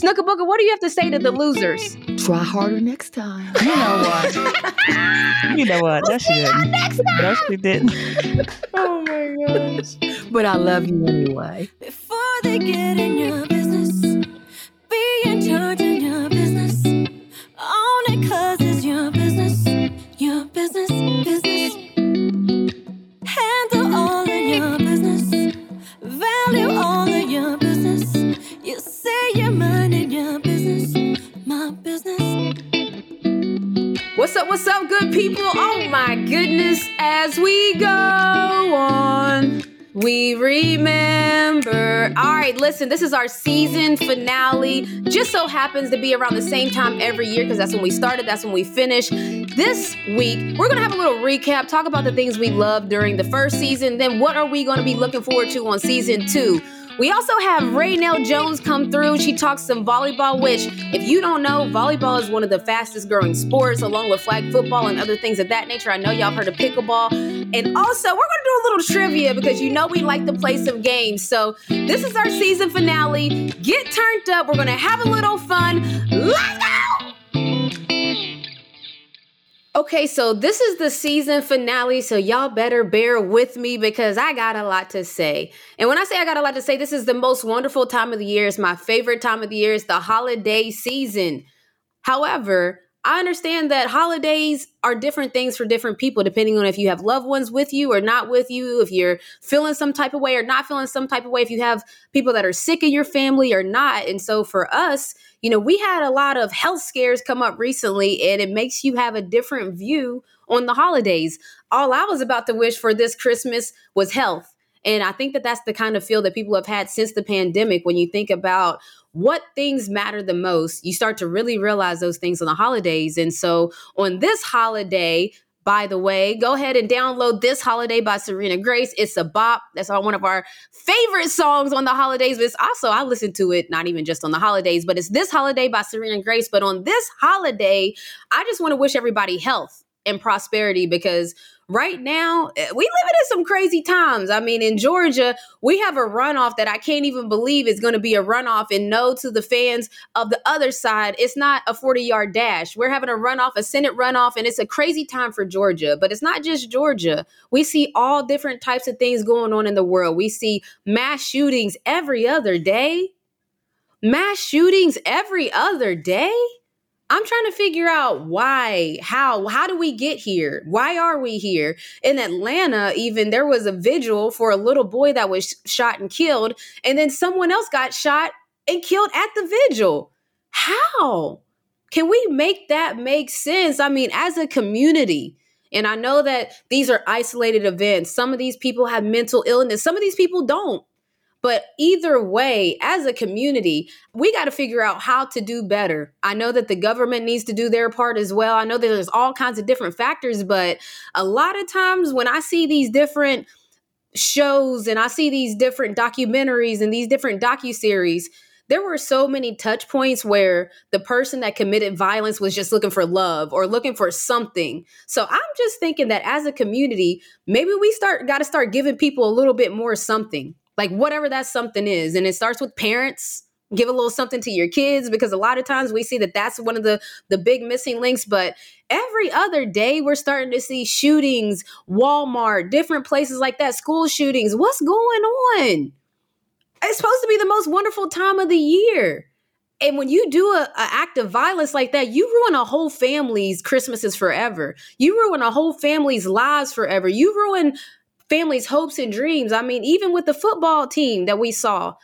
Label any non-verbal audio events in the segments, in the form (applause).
Snooker Booker, what do you have to say to the losers? Try harder next time. You know what? (laughs) you know what? That shit. That shit didn't. (laughs) oh my gosh. But I love you anyway. Before they get in your business, up, what's up, good people? Oh my goodness, as we go on, we remember. All right, listen, this is our season finale. Just so happens to be around the same time every year because that's when we started, that's when we finish. This week, we're gonna have a little recap, talk about the things we loved during the first season, then what are we gonna be looking forward to on season two. We also have Raynell Jones come through. She talks some volleyball, which, if you don't know, volleyball is one of the fastest growing sports, along with flag football and other things of that nature. I know y'all heard of pickleball. And also, we're going to do a little trivia because you know we like to play some games. So, this is our season finale. Get turned up. We're going to have a little fun. Let's go! Okay, so this is the season finale, so y'all better bear with me because I got a lot to say. And when I say I got a lot to say, this is the most wonderful time of the year. It's my favorite time of the year. It's the holiday season. However, I understand that holidays are different things for different people, depending on if you have loved ones with you or not with you, if you're feeling some type of way or not feeling some type of way, if you have people that are sick in your family or not. And so for us, you know, we had a lot of health scares come up recently, and it makes you have a different view on the holidays. All I was about to wish for this Christmas was health. And I think that that's the kind of feel that people have had since the pandemic. When you think about what things matter the most, you start to really realize those things on the holidays. And so on this holiday, by the way, go ahead and download This Holiday by Serena Grace. It's a bop. That's one of our favorite songs on the holidays. But it's also, I listen to it not even just on the holidays, but it's This Holiday by Serena Grace. But on this holiday, I just want to wish everybody health and prosperity because right now eh, we living in some crazy times. I mean, in Georgia, we have a runoff that I can't even believe is going to be a runoff. And no to the fans of the other side, it's not a 40 yard dash. We're having a runoff, a Senate runoff, and it's a crazy time for Georgia. But it's not just Georgia. We see all different types of things going on in the world. We see mass shootings every other day. Mass shootings every other day. I'm trying to figure out why, how, how do we get here? Why are we here? In Atlanta, even there was a vigil for a little boy that was shot and killed, and then someone else got shot and killed at the vigil. How? Can we make that make sense? I mean, as a community, and I know that these are isolated events. Some of these people have mental illness, some of these people don't. But either way, as a community, we got to figure out how to do better. I know that the government needs to do their part as well. I know that there's all kinds of different factors, but a lot of times when I see these different shows and I see these different documentaries and these different docu-series, there were so many touch points where the person that committed violence was just looking for love or looking for something. So I'm just thinking that as a community, maybe we start got to start giving people a little bit more something like whatever that something is. And it starts with parents. Give a little something to your kids because a lot of times we see that that's one of the the big missing links. But every other day we're starting to see shootings, Walmart, different places like that, school shootings. What's going on? It's supposed to be the most wonderful time of the year. And when you do a, act of violence like that, you ruin a whole family's Christmases forever. You ruin a whole family's lives forever. You ruin families' hopes and dreams. I mean, even with the football team that we saw.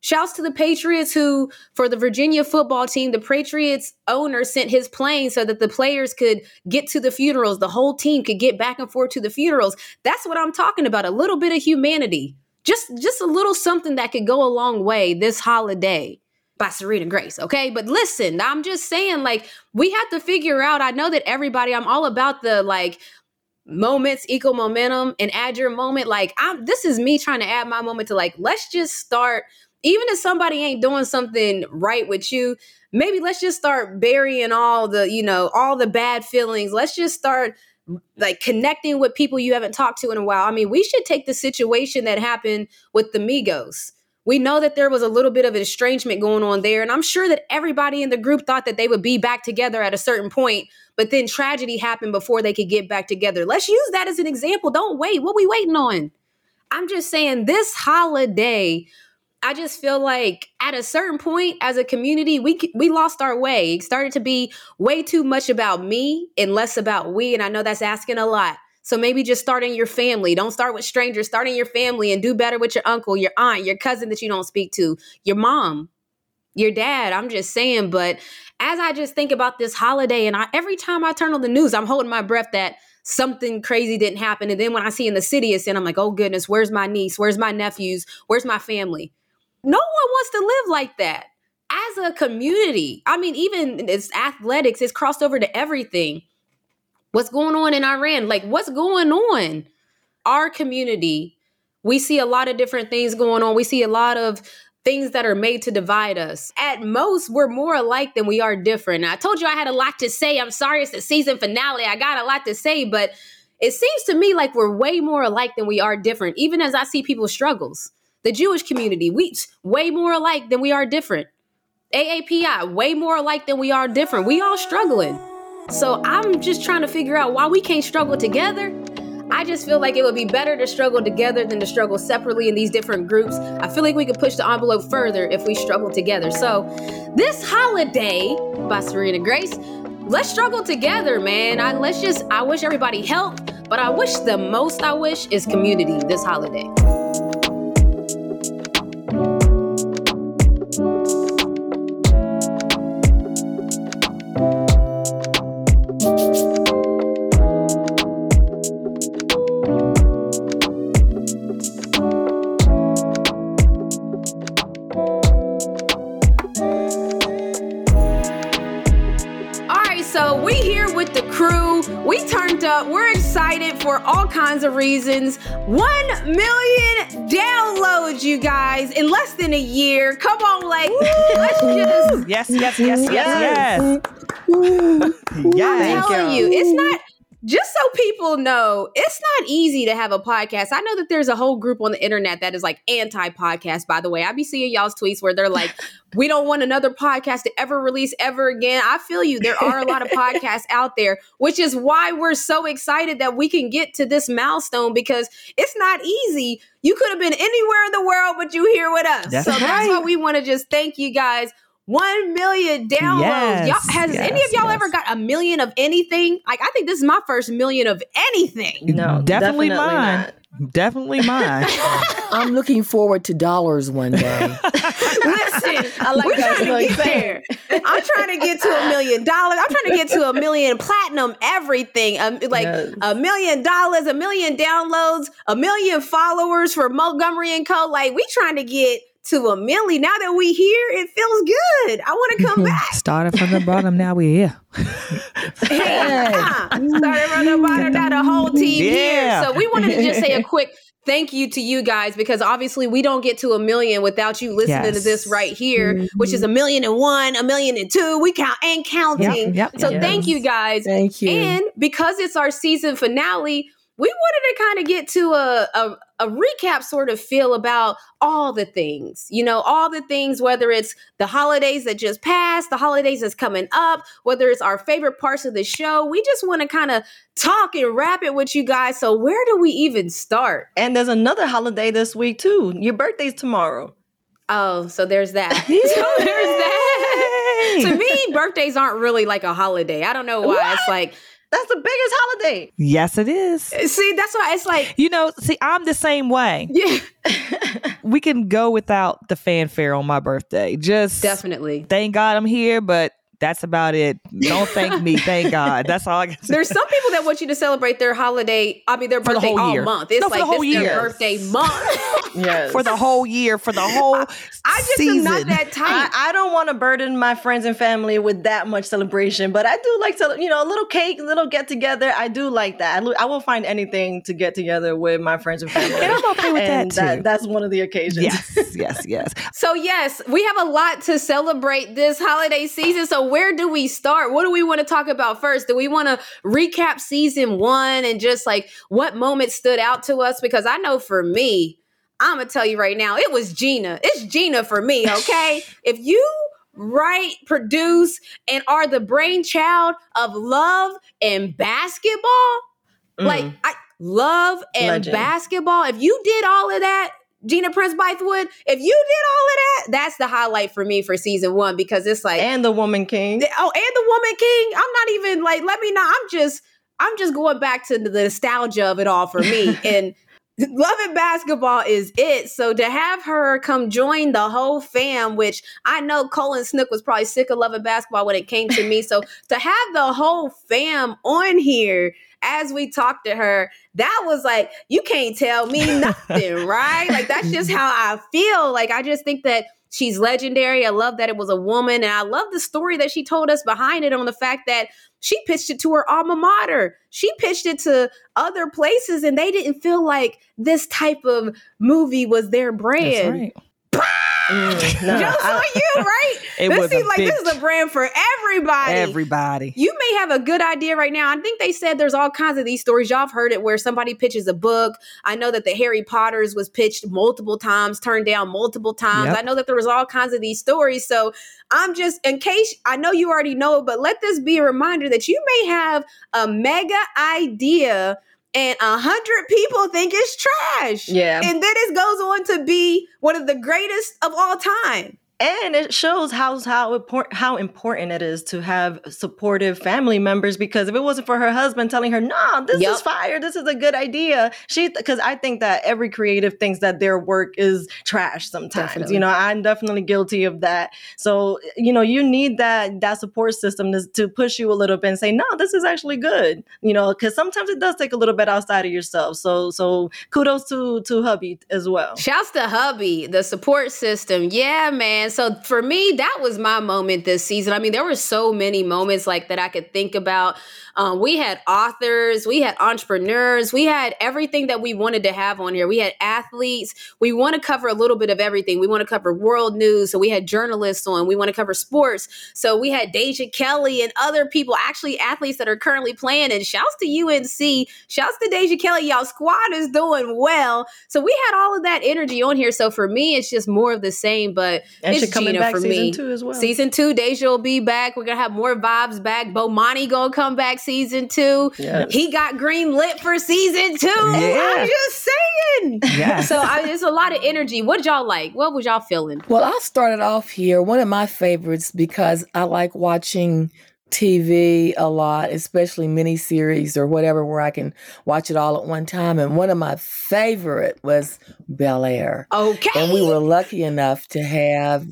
Shouts to the Patriots who, for the Virginia football team, the Patriots owner sent his plane so that the players could get to the funerals. The whole team could get back and forth to the funerals. That's what I'm talking about. A little bit of humanity. Just, just a little something that could go a long way this holiday by Serena Grace, okay? But listen, I'm just saying, like, we have to figure out. I know that everybody, I'm all about the like moments equal momentum and add your moment. Like i'm this is me trying to add my moment to like let's just start even if somebody ain't doing something right with you maybe let's just start burying all the you know all the bad feelings. Let's just start like connecting with people you haven't talked to in a while. I mean we should take the situation that happened with the migos We know that there was a little bit of an estrangement going on there. And I'm sure that everybody in the group thought that they would be back together at a certain point, but then tragedy happened before they could get back together. Let's use that as an example. Don't wait. What we waiting on? I'm just saying this holiday, I just feel like at a certain point as a community, we we lost our way. It started to be way too much about me and less about we. And I know that's asking a lot. So maybe just starting your family. Don't start with strangers. Starting your family and do better with your uncle, your aunt, your cousin that you don't speak to, your mom, your dad. I'm just saying. But as I just think about this holiday, and I, every time I turn on the news, I'm holding my breath that something crazy didn't happen. And then when I see in the city it's in, I'm like, oh goodness, where's my niece? Where's my nephews? Where's my family? No one wants to live like that. As a community, I mean, even it's athletics, it's crossed over to everything What's going on in Iran? Like, what's going on? Our community, we see a lot of different things going on. We see a lot of things that are made to divide us. At most, we're more alike than we are different. I told you I had a lot to say. I'm sorry it's the season finale. I got a lot to say, but it seems to me like we're way more alike than we are different, even as I see people's struggles. The Jewish community, we way more alike than we are different. AAPI, way more alike than we are different. We all struggling. So I'm just trying to figure out why we can't struggle together. I just feel like it would be better to struggle together than to struggle separately in these different groups. I feel like we could push the envelope further if we struggle together. So, this holiday by Serena Grace, let's struggle together, man. I let's just I wish everybody health, but I wish the most I wish is community this holiday. Of reasons. One million downloads, you guys, in less than a year. Come on, like, let's just. Yes, yes, yes, yes, yes. yes. I'm telling you, it's not just so people know, it's not easy to have a podcast. I know that there's a whole group on the internet that is like anti podcast, by the way. I be seeing y'all's tweets where they're like, (laughs) we don't want another podcast to ever release ever again. I feel you. There are a lot of (laughs) podcasts out there, which is why we're so excited that we can get to this milestone because it's not easy. You could have been anywhere in the world, but you here with us. That's so right. that's why we want to just thank you guys one million downloads. Yes, y'all, has yes, any of y'all yes. ever got a million of anything? Like, I think this is my first million of anything. No, definitely, definitely mine. Not. Definitely mine. (laughs) I'm looking forward to dollars one day. (laughs) Listen, I like we're trying to get there. I'm trying to get to a million dollars. I'm trying to get to a million platinum everything. Um, like yes. a million dollars, a million downloads, a million followers for Montgomery and Co. Like we trying to get to a milli. Now that we here, it feels good. I want to come (laughs) back. Started from the bottom, now we're here. hey, (laughs) (laughs) started from the bottom, now the whole team yeah. here. So we wanted to just say a quick thank you to you guys because obviously we don't get to a million without you listening yes. to this right here, mm-hmm. which is a million and one, a million and two. We count and counting. Yep, yep, so yes. thank you guys. Thank you. And because it's our season finale, we wanted to kind of get to a, a, a, recap sort of feel about all the things, you know, all the things, whether it's the holidays that just passed, the holidays that's coming up, whether it's our favorite parts of the show. We just want to kind of talk and wrap it with you guys. So, where do we even start? And there's another holiday this week, too. Your birthday's tomorrow. Oh, so there's that. (laughs) (laughs) so there's that. (laughs) to me, birthdays aren't really like a holiday. I don't know why. What? It's like, that's the biggest holiday. Yes, it is. See, that's why it's like you know. See, I'm the same way. (laughs) Yeah, (laughs) we can go without the fanfare on my birthday. Just definitely. Thank God I'm here, but that's about it. Don't thank me. Thank God. That's all I can say. There's some people that want you to celebrate their holiday. I mean, their for birthday the all year. month. It's no, like the whole year. their birthday month. (laughs) yes. For the whole year. For the whole. I, I just season. am not that type. I, I, don't want to burden my friends and family with that much celebration, but I do like to, you know, a little cake, a little get together. I do like that. I, I, will find anything to get together with my friends and family. and I'm okay with and that too. That, that's one of the occasions. Yes, yes, yes. (laughs) so yes, we have a lot to celebrate this holiday season. So where do we start? What do we want to talk about first? Do we want to recap season one and just like what moments stood out to us? Because I know for me, I'm gonna tell you right now, it was Gina. It's Gina for me, okay? (laughs) if you write, produce, and are the brainchild of love and basketball, like Mm. I love and Legend. basketball. If you did all of that, Gina Prince Bythewood, if you did all of that, that's the highlight for me for season one because it's like and the Woman King. Oh, and the Woman King. I'm not even like, let me know. I'm just, I'm just going back to the nostalgia of it all for me. (laughs) and Love and basketball is it. So to have her come join the whole fam, which I know Colin Snook was probably sick of Love and basketball when it came to me. So to have the whole fam on here as we talked to her, that was like, you can't tell me (laughs) nothing, right? Like that's just how I feel. Like I just think that she's legendary. I love that it was a woman. And I love the story that she told us behind it on the fact that she pitched it to her alma mater. She pitched it to other places and they didn't feel like this type of movie was their That's brand. right. Mm, (laughs) no, Just I- on you, right? (laughs) It this seems like big- this is a brand for everybody. Everybody. You may have a good idea right now. I think they said there's all kinds of these stories. Y'all have heard it where somebody pitches a book. I know that the Harry Potters was pitched multiple times, turned down multiple times. Yep. I know that there was all kinds of these stories. So I'm just in case I know you already know, but let this be a reminder that you may have a mega idea and a hundred people think it's trash. Yeah. And then it goes on to be one of the greatest of all time. And it shows how how important how important it is to have supportive family members because if it wasn't for her husband telling her no this Yep. is fire this is a good idea she because i think that every creative thinks that their work is trash sometimes Definitely. you know i'm definitely guilty of that so you know you need that that support system to, to push you a little bit and say no this is actually good you know because sometimes it does take a little bit outside of yourself so so kudos to to hubby as well Shouts to hubby, the support system. Yeah, man. So for me, that was my moment this season. I mean, there were so many moments like that I could think about. Um, we had authors, we had entrepreneurs, we had everything that we wanted to have on here. We had athletes. We want to cover a little bit of everything. We want to cover world news. So we had journalists on. We want to cover sports. So we had Deja Kelly and other people, actually athletes that are currently playing. And shouts to UNC. Shouts to Deja Kelly. Y'all squad is doing well. So we had all of that energy on here. So for me, it's just more of the same. But and it's coming Gina back for season me. two as well Season two, Deja will be back. We're gonna have more vibes back. Bomani gonna come back season two. Yes. He got green lit for season two. Yeah. I'm just saying. So I, it's a lot of energy. What y'all like? What was y'all feeling? Well, I'll start it off here. One of my favorites because I like watching TV a lot, especially miniseries or whatever, where I can watch it all at one time. And one of my favorite was Bel Air. Okay. And we were lucky enough to have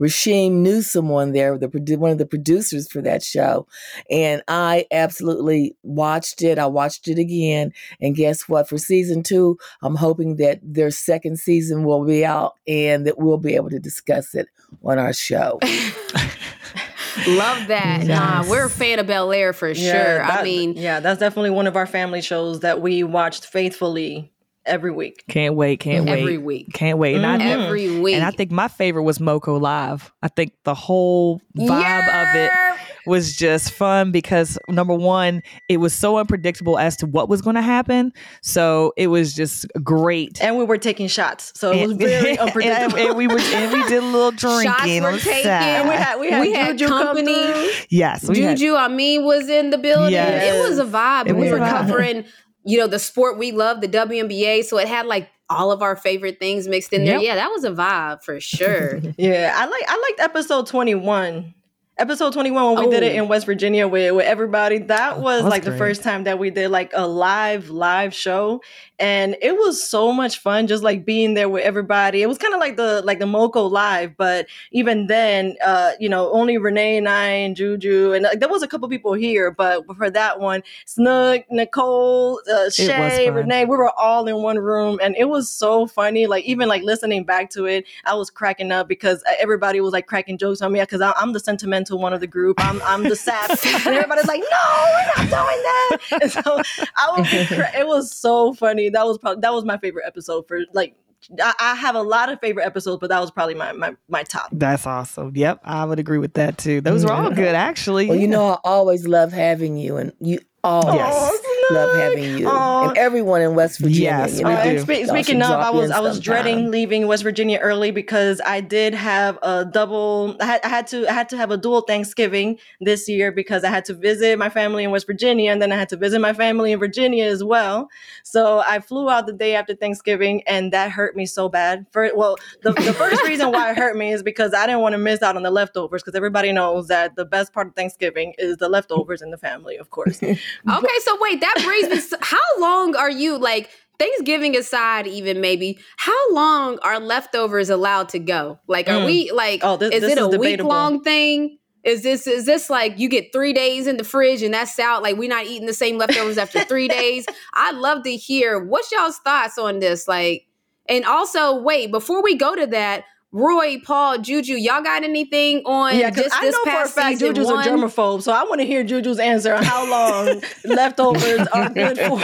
Rasheed Newson on there, the one of the producers for that show. And I absolutely watched it. I watched it again. And guess what? For season two, I'm hoping that their second season will be out and that we'll be able to discuss it on our show. (laughs) (laughs) Love that. Nah, Yes. we're a fan of Bel Air for Yeah, sure. I mean, yeah, that's definitely one of our family shows that we watched faithfully every week. Can't wait. Can't wait. every week. Can't wait. And, I, Mhm. Every week. and I think my favorite was Moco Live. I think the whole vibe of it Yeah. Was just fun because number one, it was so unpredictable as to what was going to happen. So it was just great. And we were taking shots, so it was And- very (laughs) unpredictable. and we were and we did a little drinking. (laughs) Shots were taken. And we had we had, We had Juju company. through. yes, we had- Juju, I mean, was in the building. Yes. It was a vibe. It we were vibe. covering, you know, the sport we love, the WNBA. So it had like all of our favorite things mixed in there. Yep. Yeah, that was a vibe for sure. (laughs) Yeah, I like I liked episode twenty one. Episode 21 when we did it Oh. in West Virginia with, with everybody. That was That's like the first time that we did like a live live show and it was so much fun just like being there with everybody. It was kind of like the like the Moco live, but even then uh you know, only Renee and I and Juju and like, there was a couple people here, but for that one, Snook, Nicole, uh, Shay. Renee, we were all in one room and it was so funny. Like even like listening back to it, I was cracking up because uh, everybody was like cracking jokes on me because I'm the sentimental one of the group. I'm I'm the sap, (laughs) and everybody's like, "No, we're not doing that." (laughs) And so I. Cra- it was so funny. That was probably that was my favorite episode for like. I, I have a lot of favorite episodes, but that was probably my my my top. That's awesome. Yep, I would agree with that too. Those were all mm-hmm. good, actually. Well, you know, I always love having you, and you all Yes. love having you Aw. and everyone in West Virginia. Yes, you know. Uh, spe- speaking should of, I was I was sometime. dreading leaving West Virginia early because I did have a double. I had, I had to I had to have a dual Thanksgiving this year because I had to visit my family in West Virginia and then I had to visit my family in Virginia as well. So I flew out the day after Thanksgiving and that hurt me so bad. For well, the, the first reason why it hurt me is because I didn't want to miss out on the leftovers because everybody knows that the best part of Thanksgiving is the leftovers in the family, of course. Okay, so wait, that brings me. s- How long are you like Thanksgiving aside? Even maybe how long are leftovers allowed to go? Like, are Mm. we like? Oh, this- is this it is a week long thing? Is this is this like you get three days in the fridge and that's out? Like we're not eating the same leftovers after three (laughs) days. I'd love to hear what's y'all's thoughts on this. Like, and also wait before we go to that. Roy, Paul, Juju, y'all got anything on Yeah, because just I this know for a fact Juju's one? a germaphobe, so I want to hear Juju's answer on how long (laughs) leftovers are good for.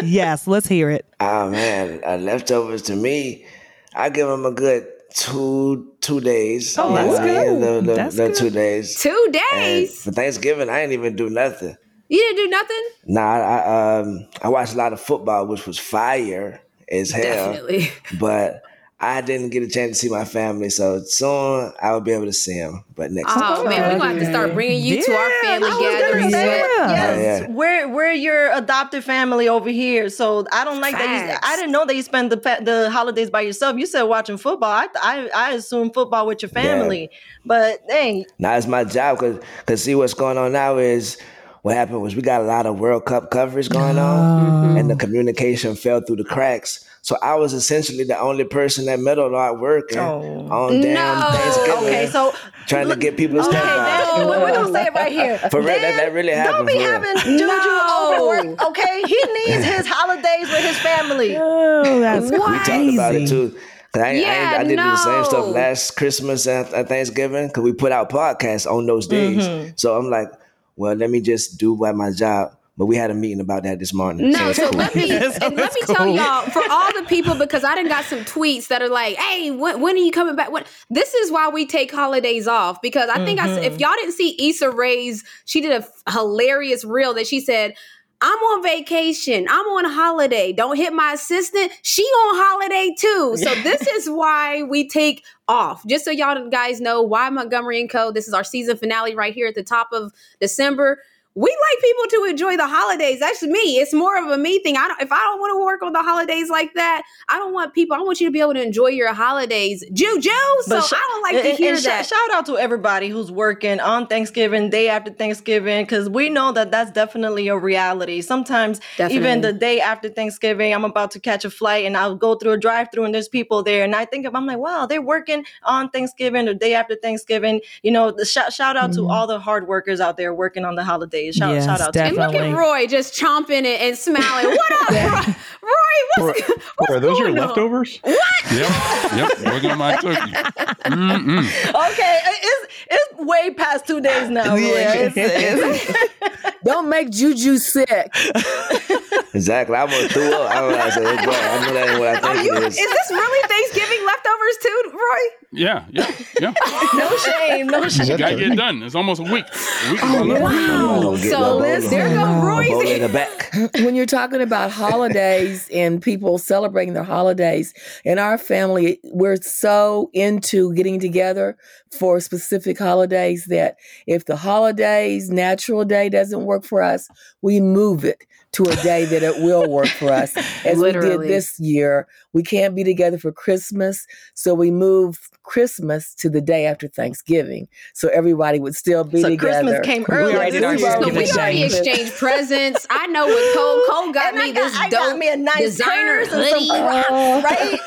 (laughs) yes, let's hear it. Oh man, uh, leftovers to me, I give them a good two two days. Oh, that's what I mean? good. The, the, That's the good. two days. Two And days. for Thanksgiving, I didn't even do nothing. You didn't do nothing. Nah, I, I um I watched a lot of football, which was fire as hell. Definitely. But I didn't get a chance to see my family, so soon I will be able to see them. But next oh, time. Oh man, we're gonna have to start bringing you to our family I was gonna gatherings. say, Yeah. yes, Yeah. we're we're your adopted family over here. So I don't like that. You, I didn't know that you spend the the holidays by yourself. You said watching football. I I, I assume football with your family, but dang, Now it's my job because cause see what's going on now is what happened was we got a lot of World Cup coverage going on, oh. and the mm-hmm. communication fell through the cracks. So I was essentially the only person that meddled out working Oh. on damn No. Thanksgiving, okay, so trying to get people to okay, step out. now we're we're gonna say it right here. For real, that- that really happened, Don't be for having Juju No. overwork. Okay, he needs his holidays with his family. (laughs) Oh, that's why. We talked about it too. too. 'Cause I, I, Yeah, I did the same stuff last Christmas and, and Thanksgiving because we put out podcasts on those days. Mm-hmm. So I'm like, well, let me just do at my job. But we had a meeting about that this morning. No, it's so cool. let me (laughs) and let that's me tell y'all for all the people because I didn't got some tweets that are like, "Hey, when, when are you coming back?" When this is why we take holidays off because I think I s if mm-hmm. y'all didn't see Issa Rae's, she did a hilarious reel that she said. I'm on vacation. I'm on holiday. Don't hit my assistant. She on holiday too. (laughs) So this is why we take off. Just so y'all guys know why Montgomery and Co. This is our season finale right here at the top of December we like people to enjoy the holidays. That's me. It's more of a me thing. I don't if I don't want to work on the holidays like that, I don't want people. I want you to be able to enjoy your holidays. Juju. So sh- I don't like and- to hear and sh- that. shout out to everybody who's working on Thanksgiving, day after Thanksgiving, because we know that that's definitely a reality. Sometimes, even the day after Thanksgiving, I'm about to catch a flight and I'll go through a drive through and there's people there. And I think of, I'm like, wow, they're working on Thanksgiving or day after Thanksgiving. You know, the shout, shout out to mm-hmm. all the hard workers out there working on the holidays. Shout, Yes, shout out to and look at Roy just chomping it and smiling. What up, (laughs) Roy? Roy, what's, what's Are those your on? leftovers? What? Yep. Yep. Working on my turkey. Mm-mm. Okay, it's, it's way past two days now. Roy. Yeah, it's- it's- (laughs) (laughs) Don't make Juju sick. exactly. I almost threw up. I was like, so, boy, I know that ain't what I Are think you, it is is. this really Thanksgiving leftovers too, Roy? Yeah. Yeah. Yeah. (laughs) No shame, no shame. Gotta get it done. It's almost a week. A week Oh, all left. I'm gonna get So my let's- there go My Roy's- in the back. (laughs) when you're talking about holidays and people celebrating their holidays in our family we're so into getting together for specific holidays that if the holidays natural day doesn't work for us we move it to a day that it will work for us (laughs) as we did this year we can't be together for christmas so we moved christmas to the day after thanksgiving so everybody would still be So together Christmas came We early. already did our this. So we already exchanged presents. I know what (laughs) Cole Cole got And I me got- this I dope got me a nice designer purse and some hoodie. Crocs, (laughs) right?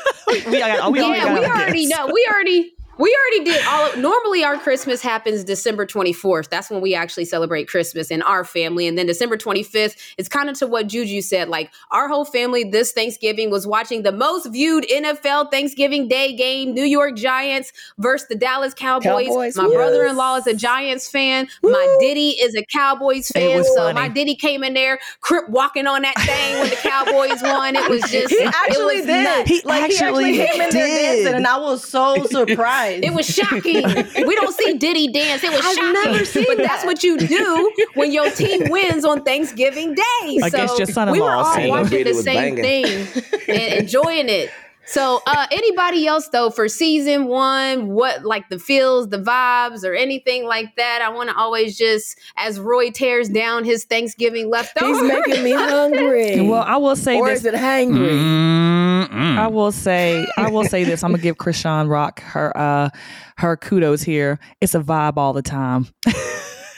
we, got, we already yeah, got we our already gifts. know. We already we already did all of normally our Christmas happens December 24th. That's when we actually celebrate Christmas in our family. And then December 25th, it's kind of to what Juju said. Like our whole family this Thanksgiving was watching the most viewed NFL Thanksgiving Day game, New York Giants versus the Dallas Cowboys. Cowboys, my yes. brother-in-law is a Giants fan. My Diddy is a Cowboys fan. So funny. my Diddy came in there, crip walking on that thing when the Cowboys won. It (laughs) was just He it actually did. nuts. He like he actually actually came in there did. dancing, and I was so (laughs) surprised. Surprised. It was shocking. we don't see Diddy dance. It was I've shocking. never seen but that's what you do (laughs) when your team wins on Thanksgiving Day. Against so your son-in-law, we were all watching the same banging. thing and enjoying it. So, uh, anybody else though for season one, what like the feels, the vibes, or anything like that? I want to always just as Roy tears down his Thanksgiving leftovers. He's making me (laughs) hungry. Well, I will say or this. is it hangry? Mm-mm. I will say, I will say this. I'm gonna give Krishan Rock her uh her kudos here. It's a vibe all the time. (laughs)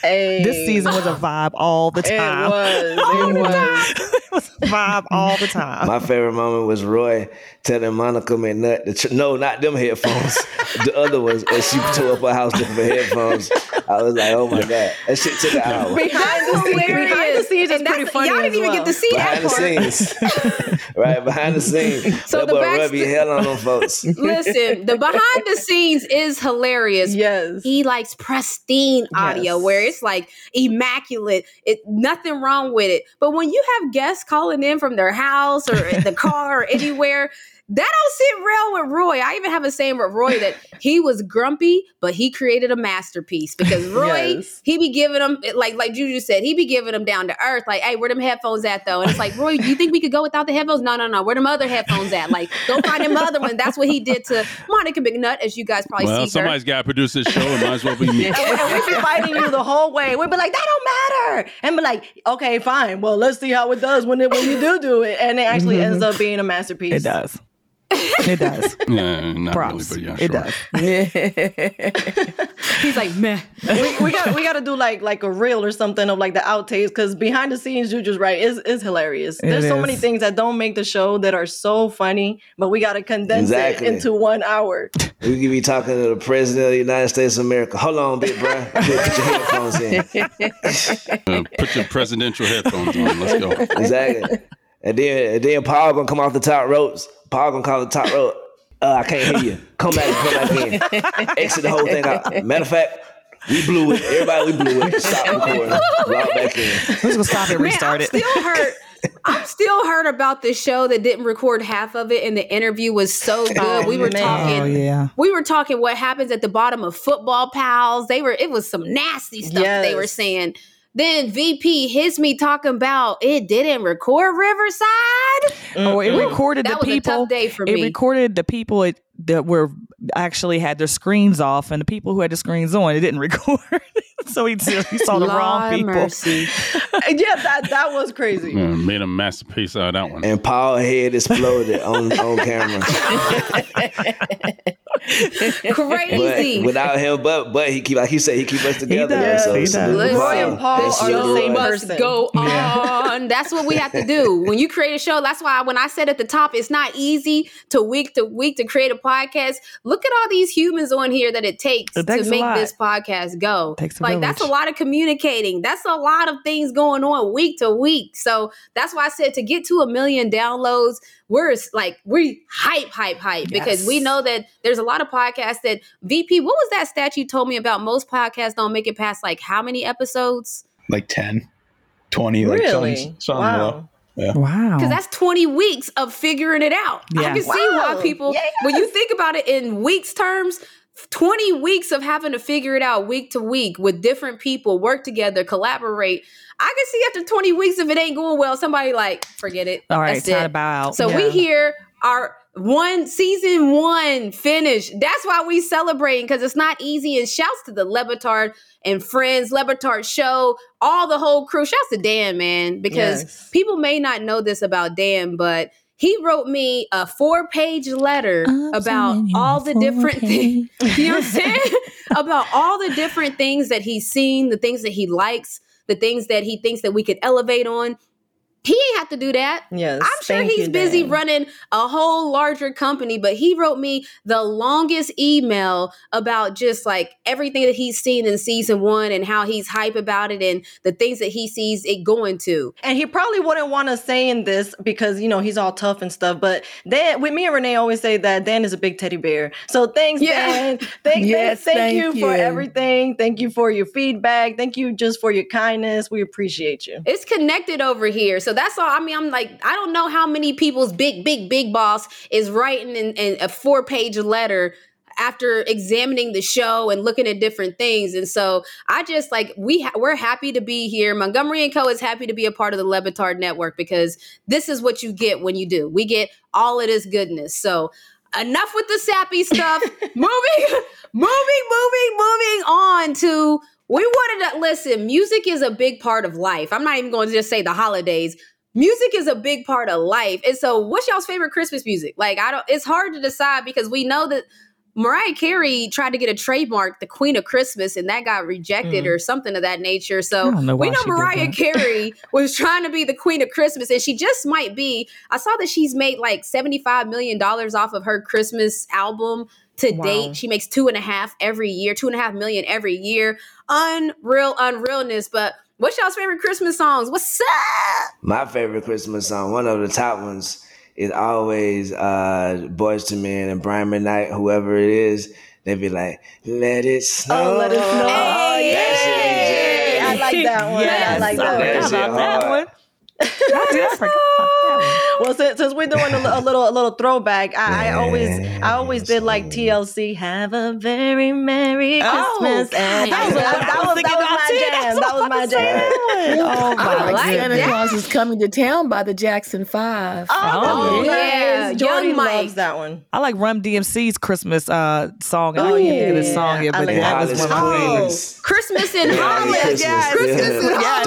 Hey. This season was a vibe all the It time. was. (laughs) It was. it was a vibe all the time. My favorite moment was Roy telling Monica McNutt, tr- no, not them headphones, (laughs) the other ones, and she tore up her house for headphones. I was like, oh my God. That shit took an hour. Behind the scenes, behind the scenes is And that's- pretty funny. Y'all didn't even well. get to see Behind the part. scenes. (laughs) right, behind the scenes. (laughs) So that the boy backst- Ruby hell on them folks. (laughs) Listen, the behind the scenes is hilarious. Yes. He likes pristine audio Yes. where it's like immaculate. It nothing wrong with it. But when you have guests calling in from their house or in the car or anywhere, that don't sit real with Roy. I even have a saying with Roy that (laughs) he was grumpy, but he created a masterpiece because (laughs) Roy, Yes. he be giving them like like Juju said, he be giving them down to earth. Like, hey, where them headphones at though? And it's like, Roy, you think we could go without the headphones? No, no, no. Where them other headphones at? Like, go find them other one. That's what he did to Monica McNutt, as you guys probably Well, see somebody's got to produce this show. It might as well be me. (laughs) and, we, and we be fighting you the whole way. We'd be like, that don't matter. And be like, okay, fine. Well, let's see how it does when it, when you do do it. And it actually ends mm-hmm. up being a masterpiece. It does. (laughs) It does. Yeah, not Props. really, but yeah, It does. (laughs) He's like, meh. (laughs) we, we got we got to do like like a reel or something of like the outtakes because behind the scenes, Juju's right, is is hilarious. It There's so many things that don't make the show that are so funny, but we got to condense Exactly. it into one hour. We could be talking to the president of the United States of America. Hold on, big bruh. Put your headphones in. Uh, put your presidential headphones on. Let's go. Exactly. And then and then Paul gonna come off the top ropes. Paul gonna call the top rope. Uh, I can't hear you. Come back and come back in. Exit the whole thing out. Matter of fact, we blew it. Everybody, we blew it. Stop recording. Log back in. We're just gonna stop and Man, restart I'm it. still hurt. I'm still hurt about the show that didn't record half of it, and the interview was so good. Oh, we were man. talking. Oh yeah. We were talking what happens at the bottom of football pals. They were it was some nasty stuff they were saying. Then VP hits me talking about it didn't record Riverside. Oh, it recorded That the was a people. tough day for it me. recorded the people it, that were actually had their screens off, and the people who had the screens on, it didn't (laughs) record. so he, he saw the wrong Lord people. mercy. (laughs) yeah, that that was crazy. Yeah, made a masterpiece out of that one. And Paul head exploded on, on camera. (laughs) (laughs) Crazy. But without him, but but he keep like he said, he keep us together. does, so he salute does. to Roy and Paul That are the same Roy. person. must go on. That's what we have to do. When you create a show, that's why when I said at the top, it's not easy to week to week to create a podcast. Look at all these humans on here that it takes, It takes to make this podcast go. Takes a like that's a lot of communicating. That's a lot of things going on week to week. So that's why I said to get to a million downloads, we're like we hype, hype, hype because we know that there's a lot of podcasts that VP. What was that stat you told me about? Most podcasts don't make it past like how many episodes? like 10, 20, like something, something wow. low. Wow. Because that's 20 weeks of figuring it out. I Yeah. can see why Wow. people, when you think about it in weeks terms, 20 weeks of having to figure it out week to week with different people, work together, collaborate. I can see after 20 weeks, if it ain't going well, somebody like, forget it. All right, That's time it. to bow out. So we Yeah. hear our one season one finish. That's why we celebrating because it's not easy. And shouts to the Le Batard and friends, Le Batard show, all the whole crew. Shouts to Dan, man, because Yes. people may not know this about Dan, but he wrote me a four page letter about all the different things. (laughs) You know what I'm saying? (laughs) about all the different things that he's seen, the things that he likes, the things that he thinks that we could elevate on. He ain't have to do that. Yes. I'm sure he's you, busy Dan. running a whole larger company, but he wrote me the longest email about just like everything that he's seen in season one and how he's hype about it and the things that he sees it going to. And he probably wouldn't want to say in this because you know he's all tough and stuff. But Dan, with me and Renee always say that Dan is a big teddy bear. So thanks, Yeah. Dan. Thank, (laughs) Yes, thank, thank you, for everything. Thank you for your feedback. Thank you just for your kindness. We appreciate you. It's connected over here. So that's all. I mean, I'm like, I don't know how many people's big, big, big boss is writing in, in a four page letter after examining the show and looking at different things. And so I just like we ha- we're happy to be here. Montgomery and Co is happy to be a part of the Le Batard network because this is what you get when you do. We get all of this goodness. So enough with the sappy stuff. (laughs) moving, moving, moving, moving on to we wanted to listen. Music is a big part of life. I'm not even going to just say the holidays. Music is a big part of life. And so, what's y'all's favorite Christmas music? Like, I don't. It's hard to decide because we know that Mariah Carey tried to get a trademark, the Queen of Christmas, and that got rejected Mm. or something of that nature. So know we know Mariah. Carey was trying to be the Queen of Christmas, and she just might be. I saw that she's made like $75 million off of her Christmas album to Wow. date. She makes two and a half every year, two and a half million every year. Unreal, unrealness. But what's y'all's favorite Christmas songs? What's up? My favorite Christmas song, one of the top ones, is always uh Boyz II Men and Brian McKnight, whoever it is. They be like, "Let it snow." Oh, let it snow. That shit be Hey, I like that one. Yes, I like I that That one. Forgot shit about that hard. one. How did I forget about that Well, since, since we're doing a, a little a little throwback, I, I always I always did like TLC. Have a very merry Oh, Christmas. and that was that, that was was, that was my too. jam. That's That was my jam. (laughs) Oh I my like Santa that. Claus is coming to town by the Jackson Five. Oh, yeah. yes. Jordy Young Mike. loves that one. I like Run DMC's Christmas uh, song. I don't Oh, even think of the song yet, but like that was one of my Oh, favorites. Christmas in Yeah, Hollis. Christmas, Yes. Christmas in Yes.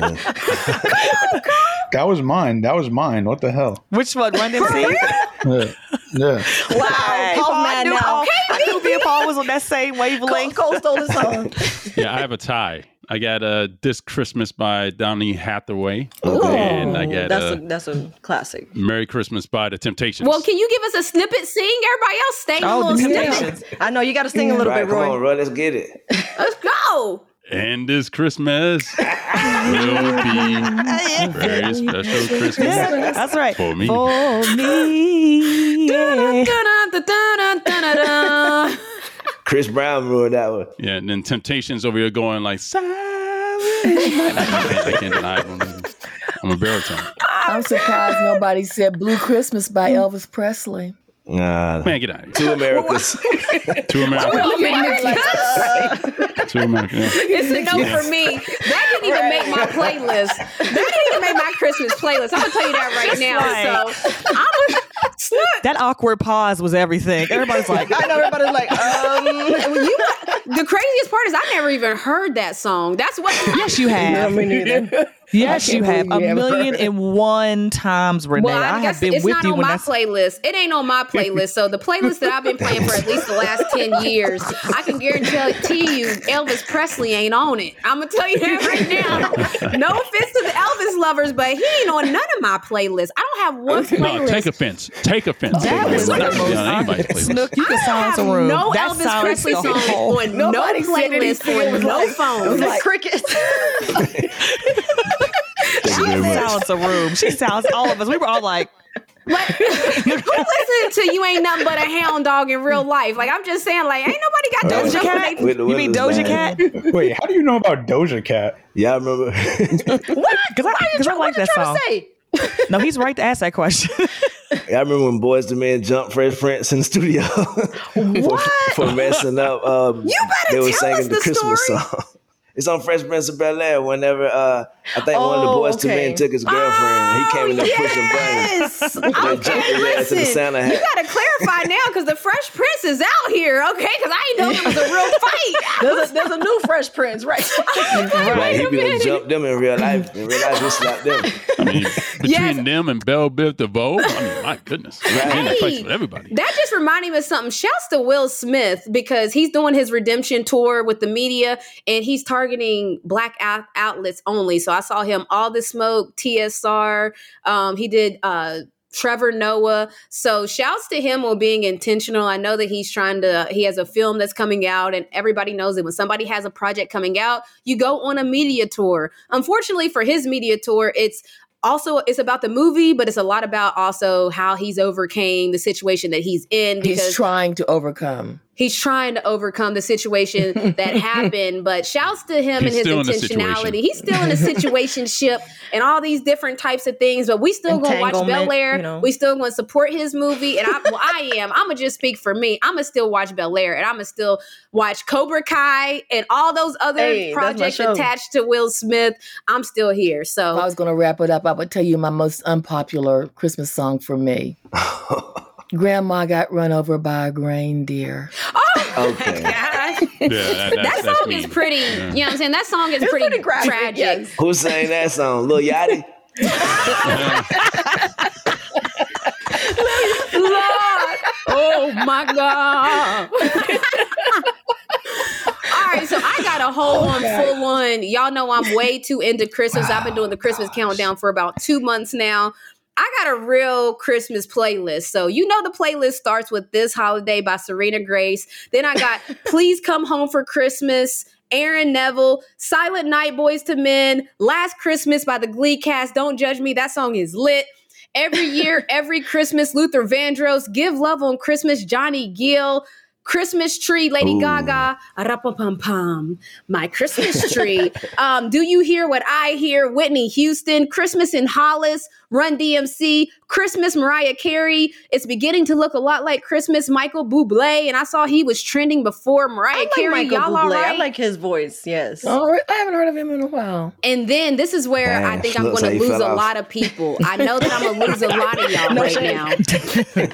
(laughs) That was mine. That was mine. What the hell? Which one? Run DMC? Yeah. yeah. Wow, Hey, Paul's Paul, I knew, now. I knew me and Paul was on that same Cole, wavelength. Cole stole his (laughs) song. Yeah, I have a tie. I got uh, This Christmas by Donny Hathaway. Okay. And I got that's uh, a that's a classic. Merry Christmas by The Temptations. Well, can you give us a snippet? Sing everybody else. Stay a Oh, little snippet. I know you got to sing a little Right, bit, come Roy. on, bro. Let's get it. Let's go. And this Christmas will be a very special Christmas Yeah, that's right. for me. For me. yeah. (laughs) Chris Brown ruined that one. Yeah, and then Temptations over here going like, Sorry. I, can't, I can't deny it. I'm- I'm a baritone. I'm surprised nobody said Blue Christmas by mm. Elvis Presley. Nah, Man, get out of here. two (laughs) Americas. (laughs) Two Americans. uh, (laughs) Two Americans. Yeah. It's a no for me. That didn't even make my playlist. That didn't even make my Christmas playlist. I'm gonna tell you that right now. So I'm Snook. That awkward pause was everything. Everybody's like, I know everybody's like, um, You, the craziest part is I never even heard that song. That's what. yes, you no, have. me neither. Yes, you have. A you haven't million heard and one times, Renee. Well, I, I, guess have been it's with not you on my that's playlist. It ain't on my playlist. So the playlist that I've been playing for at least the last (laughs) ten years, I can guarantee you, Elvis Presley ain't on it. I'm gonna tell you that right now. (laughs) No offense to the Elvis lovers, but he ain't on none of my playlists. I don't have one playlist. No, take offense. Take offense. That was Not to on anybody's playlist. Snook, you can I silence have a room. no that Elvis Presley the song on no Nobody said playlist on no like- phone. (laughs) like- crickets. She silenced a room. She silenced all of us. We were all like, Like, (laughs) who listening to you ain't nothing but a hound dog in real life? Like, I'm just saying, like, ain't nobody got Right. Doja jokes. Cat? (laughs) They- With the You mean Doja down. Cat? Wait, how do you know about Doja Cat? Yeah, I remember? (laughs) What? Because I, cause I like that song. say? No, he's right to ask that question. yeah, I remember when Boyz II Men jumped Fresh Prince in the studio for, for messing up. Um, You better they were tell singing us the the Christmas story. song. It's on Fresh Prince of Bel Air. Whenever uh, I think one of the Oh, Boys to okay. Men took his girlfriend, he came in (laughs) there pushing buttons. Yes. They jumped Okay, his ass to the listen. Santa You gotta clarify now because the Fresh Prince is out here, okay? Because I didn't know it was a real fight. (laughs) There's a, there's a new Fresh Prince, right? (laughs) Like he a be like minute. jump them in real life. In real life, he slapped them. I mean, between Yes. them and Bell Biv DeVoe, I mean, my goodness. Right. In that place Hey. with everybody. That just reminded me of something. Shouts to Will Smith because he's doing his redemption tour with the media and he's targeting black out- outlets only. So I saw him all the smoke, TSR. Um, he did uh Trevor Noah. So shouts to him on being intentional. I know that he's trying to he has a film that's coming out and everybody knows that when somebody has a project coming out, you go on a media tour. Unfortunately for his media tour, it's also it's about the movie, but it's a lot about also how he's overcame the situation that he's in because He's trying to overcome. He's trying to overcome the situation that (laughs) happened. But shouts to him He's and still in the his intentionality. situation. He's still in a situationship (laughs) and all these different types of things. But we still gonna watch Entanglement, Bel Air. you know. We still gonna support his movie. And I, well, I am. I'm gonna just speak for me. I'm gonna still watch Bel Air, and I'm gonna still watch Cobra Kai and all those other Hey, projects attached to Will Smith. I'm still here. So If So I was going to wrap it up, I would tell you my most unpopular Christmas song for me. (laughs) Grandma got run over by a reindeer. Oh, (laughs) okay. gosh. Yeah, that, That that's, song is mean. pretty. Yeah. You know what I'm saying? That song is It's pretty, pretty graphic, tragic. yes. Who sang that song? Lil Yachty? (laughs) Lord. Oh my God. (laughs) All right, so I got a whole on full on. Y'all know I'm way too into Christmas. I've been doing the Christmas countdown for about two months now. I got a real Christmas playlist. So you know the playlist starts with This Holiday by Serena Grace. Then I got (laughs) Please Come Home for Christmas, Aaron Neville, Silent Night Boyz II Men, Last Christmas by the Glee cast. Don't judge me. That song is lit. Every year, (laughs) every Christmas, Luther Vandross, Give Love on Christmas, Johnny Gill, Christmas Tree, Lady Ooh. Gaga, pum pum, my Christmas tree. (laughs) um, Do You Hear What I Hear? Whitney Houston, Christmas in Hollis, Run DMC, Christmas Mariah Carey. It's beginning to look a lot like Christmas Michael Bublé, and I saw he was trending before Mariah I like Carey. Michael Y'all all Bublé. right? I like his voice. Yes. Oh, I haven't heard of him in a while. And then this is where I think I'm going to lose a off. lot of people. I know that I'm going to lose a lot of y'all (laughs) No right shade. now.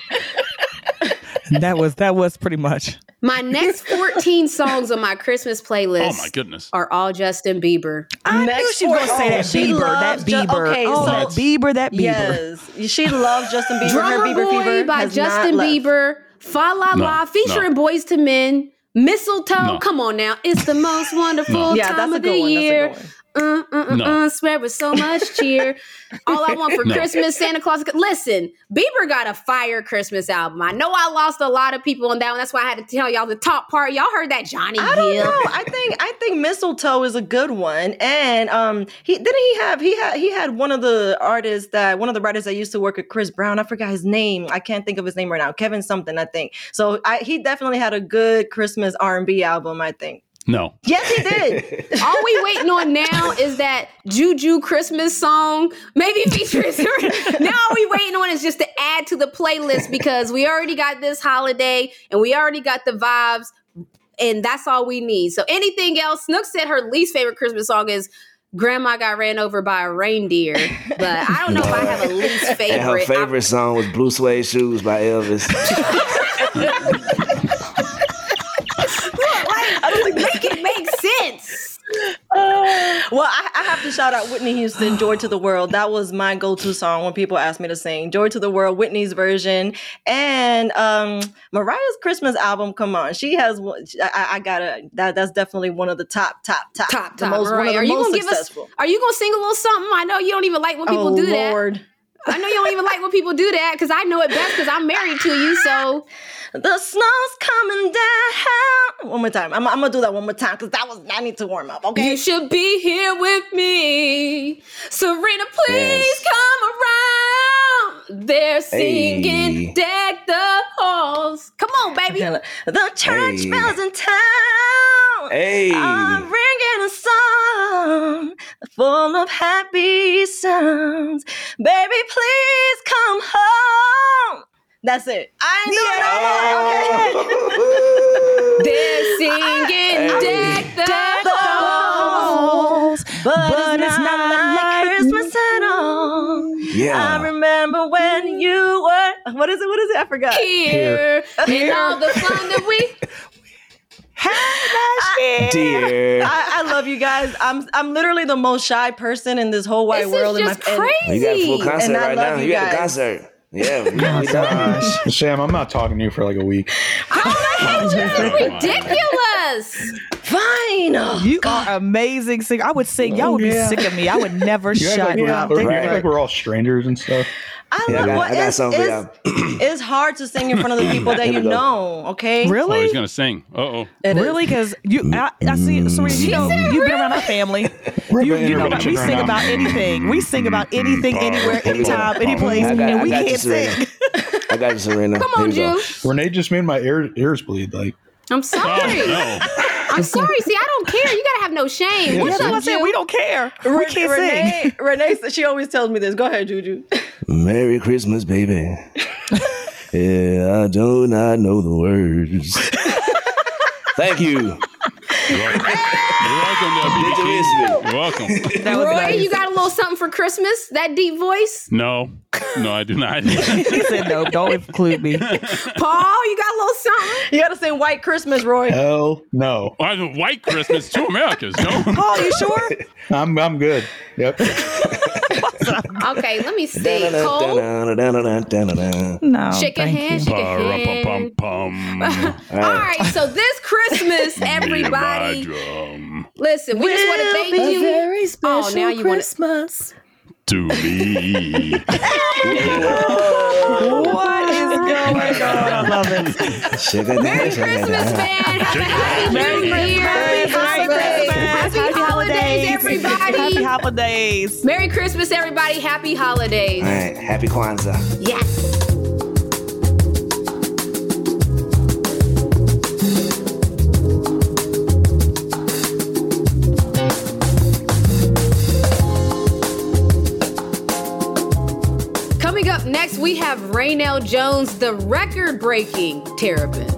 (laughs) that was that was pretty much. My next 14 songs on my Christmas playlist Oh my goodness. are all Justin Bieber. I knew she was gonna say oh, that she Bieber, that loves Ju- Bieber. okay, oh, so- that Bieber, that Bieber. Yes, she loves Justin Bieber. Drummer Her Bieber Boy fever by has Justin not. Bieber. Fa La No, La featuring no. Boyz II Men. Mistletoe. No. Come on now. It's the most wonderful No. (laughs) Yeah, time that's a of good the one. year. That's a good. Uh, uh, uh, No. uh, spread with so much cheer. (laughs) All I want for No. Christmas, Santa Claus. Listen, Bieber got a fire Christmas album. I know I lost a lot of people on that one. That's why I had to tell y'all the top part. Y'all heard that Johnny I don't know. I think I think mistletoe is a good one, and um, he didn't he have he had he had one of the artists that one of the writers that used to work with Chris Brown. I forgot his name. I can't think of his name right now. Kevin something, I think. So I, he definitely had a good Christmas R and B album. I think. No. Yes, he did. (laughs) All we waiting on now is that Juju Christmas song, maybe featuring. (laughs) now all we waiting on is just to add to the playlist because we already got this holiday and we already got the vibes, and that's all we need. So anything else? Snook said her least favorite Christmas song is. Grandma got ran over by a reindeer, but I don't know if I have a least favorite. (laughs) And her favorite. I- favorite song was Blue Suede Shoes by Elvis. I don't think make it make sense. (laughs) well, I, I have to shout out Whitney Houston, "Joy to the World." That was my go-to song when people asked me to sing "Joy to the World," Whitney's version, and um, Mariah's Christmas album. Come on, she has. I, I gotta. That that's definitely one of the top, top, top, Top, top. most, one Mariah. of the Are you gonna give us? Are you gonna sing a little something? I know you don't even like when people oh do that. Lord. I know you don't even like when people do that because I know it best because I'm married to you. So The snow's coming down. One more time. I'm, I'm gonna do that one more time because that was. I need to warm up. Okay. you should be here with me, Serena. Please Yes. come around. They're singing Hey. "Deck the Halls." Come on, baby. The church Hey. bells in town. Hey. I'm ringing a song full of happy sounds. Baby, please come home. That's it. I ain't doing no more. Okay. They're singing Hey. "Deck the Halls." But, But it's, it's not, not like like Christmas at all. Yeah. I remember when you were. What is it? What is it? I forgot. Here and all the fun that we (laughs) Dear. I, I love you guys. I'm I'm literally the most shy person in this whole wide This world. is in my- just and- crazy. You got a full concert And I right love now. you You at the guys. concert. Yeah. we- we done. Sam, I'm not talking to you for like a week. Oh my god, you're ridiculous. Fine. Oh, You are amazing singer. I would sing. Y'all would be Yeah. sick of me. I would never You shut like, up. we're- you Right. act like we're all strangers and stuff. I Yeah, I love got- well, I got it's, something for it's, (clears throat) it's hard to sing in front of the (clears throat) people that you know. Okay. Oh, he's gonna sing. Uh oh. It is. Really? Because you, I, I see, Serena, you know, you've been around our family. (laughs) You, you know, we sing about anything. We sing about anything, anywhere, Here we go. anytime, any place, got- and I we can't sing. I got you, Serena. (laughs) Come on, Here. Jew. Renee just made my ear, ears bleed. Like, I'm sorry. Oh, no. (laughs) I'm sorry. See, I don't care. You gotta have no shame. Yeah, What's that's up, I said Jew? we don't care. We Re- can't Renee, sing. Renee, she always tells me this. Go ahead, Juju. Merry Christmas, baby. yeah, I do not know the words. Thank you. You're welcome, Did you WBT. miss me? You're welcome. That was Roy, nice. you got a little something for Christmas? That deep voice? No, no, I do not. (laughs) he said no. Don't include me. Paul, you got a little something? You gotta say White Christmas, Roy. hell no. Why the white Christmas? Two Americas. No. Paul, you sure? (laughs) I'm I'm good. Yep. (laughs) Okay, let me see. Cole, No. shake a thank hand, you. shake a hand. pum. All right, so this Christmas, (laughs) everybody, listen, we just want to thank A you. very oh, special now you wanna- Christmas. to me. (laughs) What is oh going on? I love it. Sugar Merry Christmas, man. Have a happy New Year. Christmas. Merry Happy holidays, everybody. Happy holidays. Merry Christmas, everybody. Happy holidays. All right, happy Kwanzaa. Yes. Coming up next, we have Rainelle Jones, the record breaking Terrapin.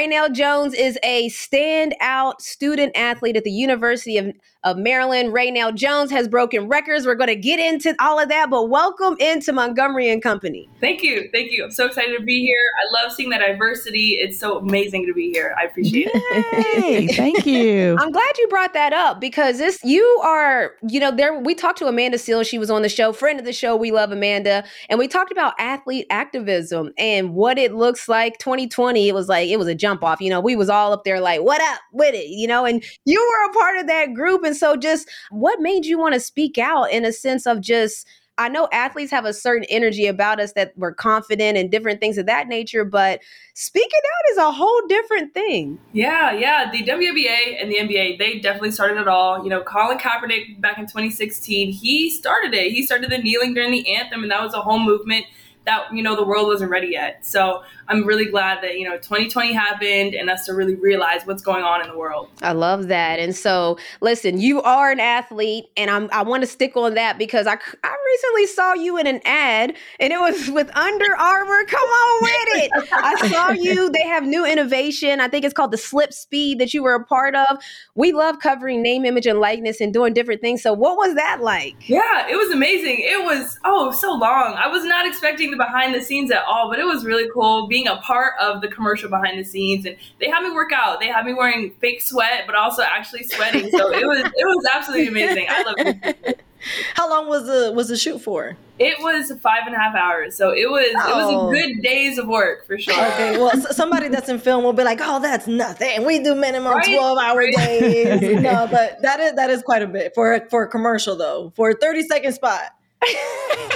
Rainelle Jones is a standout student athlete at the University of, of Maryland. Rainelle Jones has broken records. We're going to get into all of that, but welcome into Montgomery and Company. Thank you. Thank you. I'm so excited to be here. I love seeing the diversity. It's so amazing to be here. I appreciate it. (laughs) Thank you. (laughs) I'm glad you brought that up because this you are, you know, there we talked to Amanda Seales, she was on the show, friend of the show. We love Amanda, and we talked about athlete activism and what it looks like 2020. It was like it was a jump off. You know, we was all up there like, "What up with it?" You know, and you were a part of that group and so just what made you want to speak out in a sense of just I know athletes have a certain energy about us that we're confident and different things of that nature, but speaking out is a whole different thing. Yeah, yeah. The WNBA and the NBA, they definitely started it all. You know, Colin Kaepernick back in 2016, he started it. He started the kneeling during the anthem, and that was a whole movement that, you know, the world wasn't ready yet. So I'm really glad that, you know, 2020 happened and us to really realize what's going on in the world. I love that. And so, listen, you are an athlete, and I'm I want to stick on that because I I recently saw you in an ad, and it was (laughs) with Under Armour. Come on with it. I (laughs) saw you. They have new innovation. I think it's called the Slip Speed that you were a part of. We love covering name, image, and likeness and doing different things. So, what was that like? Yeah, it was amazing. It was oh so long. I was not expecting the behind the scenes at all, but it was really cool being a part of the commercial behind the scenes. And they had me work out. They had me wearing fake sweat, but also actually sweating. So it was it was absolutely amazing. I love it. (laughs) How long was the was the shoot for? It was five and a half hours, so it was it Oh. was a good days of work for sure. Okay, well, somebody that's in film will be like, "Oh, that's nothing. We do minimum Right, twelve hour right. days." (laughs) no, but that is that is quite a bit for for a commercial though. For a thirty second spot. (laughs)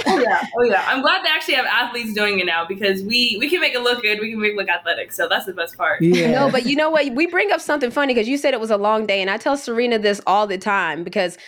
Oh yeah, oh yeah. I'm glad they actually have athletes doing it now because we we can make it look good. We can make it look athletic. So that's the best part. Yeah. No, but you know what? We bring up something funny because you said it was a long day, and I tell Serena this all the time because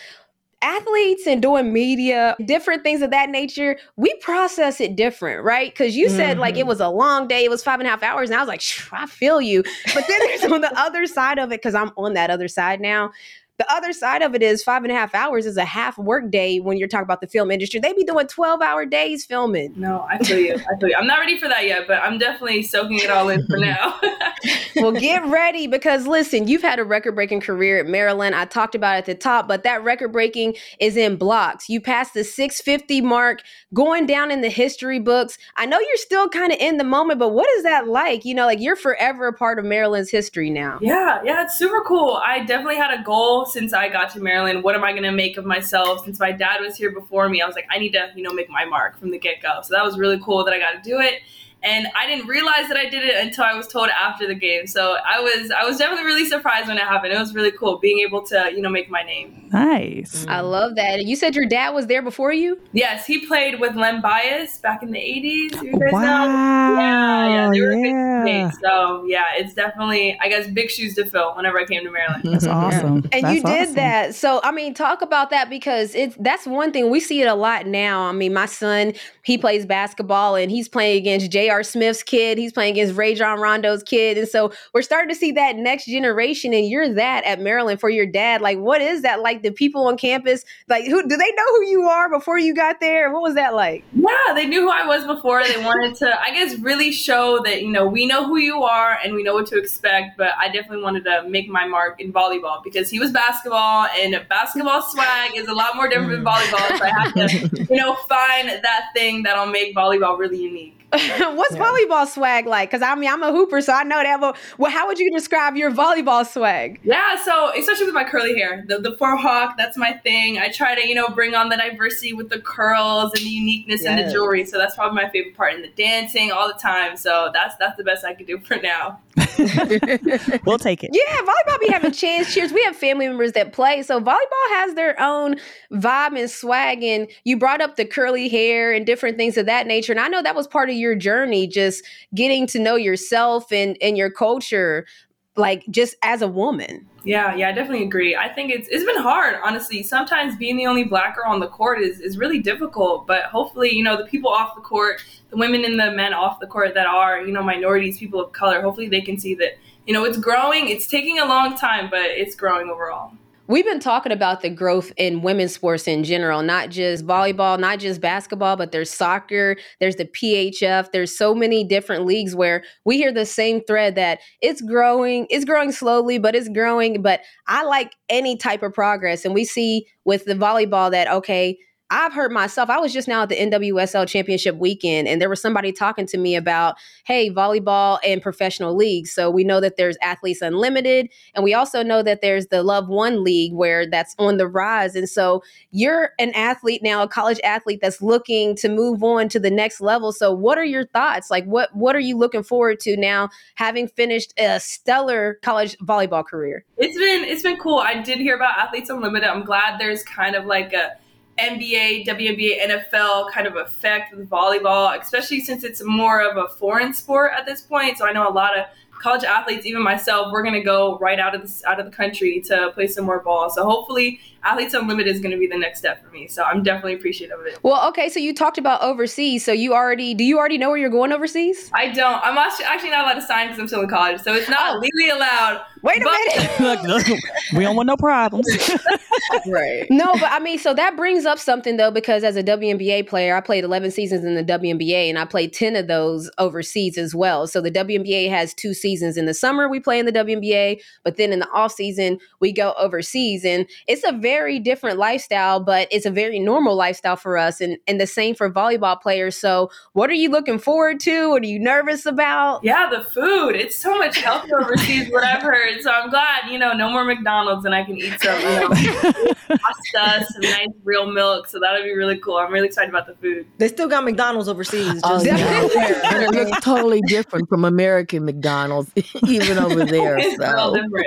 athletes and doing media, different things of that nature, we process it different, right? Because you said like it mm-hmm. was a long day, it was five and a half hours, and I was like, I feel you. But then there's (laughs) on the other side of it because I'm on that other side now. The other side of it is five and a half hours is a half work day when you're talking about the film industry. They be doing 12 hour days filming. No, I feel you. I feel you. I'm not ready for that yet, but I'm definitely soaking it all in for now. (laughs) well, get ready because listen, you've had a record breaking career at Maryland. I talked about it at the top, but that record breaking is in blocks. You passed the 650 mark, going down in the history books. I know you're still kind of in the moment, but what is that like? You know, like you're forever a part of Maryland's history now. Yeah, yeah, it's super cool. I definitely had a goal since I got to Maryland. What am I going to make of myself? Since my dad was here before me, I was like, I need to, you know, make my mark from the get go. So that was really cool that I got to do it and I didn't realize that I did it until I was told after the game. So I was I was definitely really surprised when it happened. It was really cool being able to you know make my name. Nice. I love that. You said your dad was there before you. Yes, he played with Len Bias back in the eighties. Wow. Yeah, yeah, they were yeah. big So yeah, it's definitely I guess big shoes to fill whenever I came to Maryland. That's awesome. And That's you did awesome. that. So I mean, talk about that because it's that's one thing we see it a lot now. I mean, my son, he plays basketball and he's playing against J.R. Smith's kid. He's playing against Rajon Rondo's kid. And so we're starting to see that next generation. And you're that at Maryland for your dad. Like, what is that like? The people on campus, like who do they know who you are before you got there? What was that like? Yeah, they knew who I was before. They wanted to, I guess, really show that, you know, we know who you are and we know what to expect. But I definitely wanted to make my mark in volleyball because he was basketball and basketball swag is a lot more different than volleyball. So I had to, (laughs) you know, find that thing that'll make volleyball really unique. (laughs) What's volleyball swag like? Because I mean, I'm a hooper, so I know that. But well, how would you describe your volleyball swag? Yeah, so especially with my curly hair, the the four hawk, that's my thing. I try to you know bring on the diversity with the curls and the uniqueness and the jewelry. So that's probably my favorite part, and the dancing all the time. So that's that's the best I could do for now. (laughs) We'll take it. Yeah, volleyball be having a chance cheers. We have family members that play, so volleyball has their own vibe and swag. And you brought up the curly hair and different things of that nature, and I know that was part of your journey, just getting to know yourself and and your culture, like just as a woman. Yeah, yeah, I definitely agree. I think it's it's been hard, honestly. Sometimes being the only black girl on the court is, is really difficult. But hopefully, you know, the people off the court, the women and the men off the court that are, you know, minorities, people of color, hopefully they can see that, you know, it's growing. It's taking a long time, but it's growing overall. We've been talking about the growth in women's sports in general, not just volleyball, not just basketball, but there's soccer, there's the PHF, there's so many different leagues where we hear the same thread that it's growing, it's growing slowly, but it's growing. But I like any type of progress. And we see with the volleyball that, okay, I've heard myself. I was just now at the NWSL championship weekend, and there was somebody talking to me about, hey, volleyball and professional leagues. So we know that there's Athletes Unlimited, and we also know that there's the Love One League where that's on the rise. And so you're an athlete now, a college athlete that's looking to move on to the next level. So what are your thoughts? Like what what are you looking forward to now having finished a stellar college volleyball career? It's been it's been cool. I did hear about Athletes Unlimited. I'm glad there's kind of like a NBA, WNBA, NFL kind of effect with volleyball, especially since it's more of a foreign sport at this point. So I know a lot of college athletes, even myself, we're gonna go right out of this out of the country to play some more ball. So hopefully, Athletes Unlimited is gonna be the next step for me. So I'm definitely appreciative of it. Well, okay, so you talked about overseas. So you already do you already know where you're going overseas? I don't. I'm actually actually not allowed to sign because I'm still in college, so it's not oh. legally allowed. Wait a but- minute. (laughs) Look, look, we don't want no problems. (laughs) right. No, but I mean, so that brings up something though, because as a WNBA player, I played 11 seasons in the WNBA and I played 10 of those overseas as well. So the WNBA has two seasons. In the summer, we play in the WNBA, but then in the off season, we go overseas. And it's a very different lifestyle, but it's a very normal lifestyle for us. And, and the same for volleyball players. So what are you looking forward to? What are you nervous about? Yeah, the food. It's so much healthier overseas, what I've heard. So I'm glad, you know, no more McDonald's and I can eat some, you know, (laughs) pasta, some nice real milk. So that'll be really cool. I'm really excited about the food. They still got McDonald's overseas. Oh, yeah. and it looks totally different from American McDonald's, (laughs) even over there. (laughs) It's So different.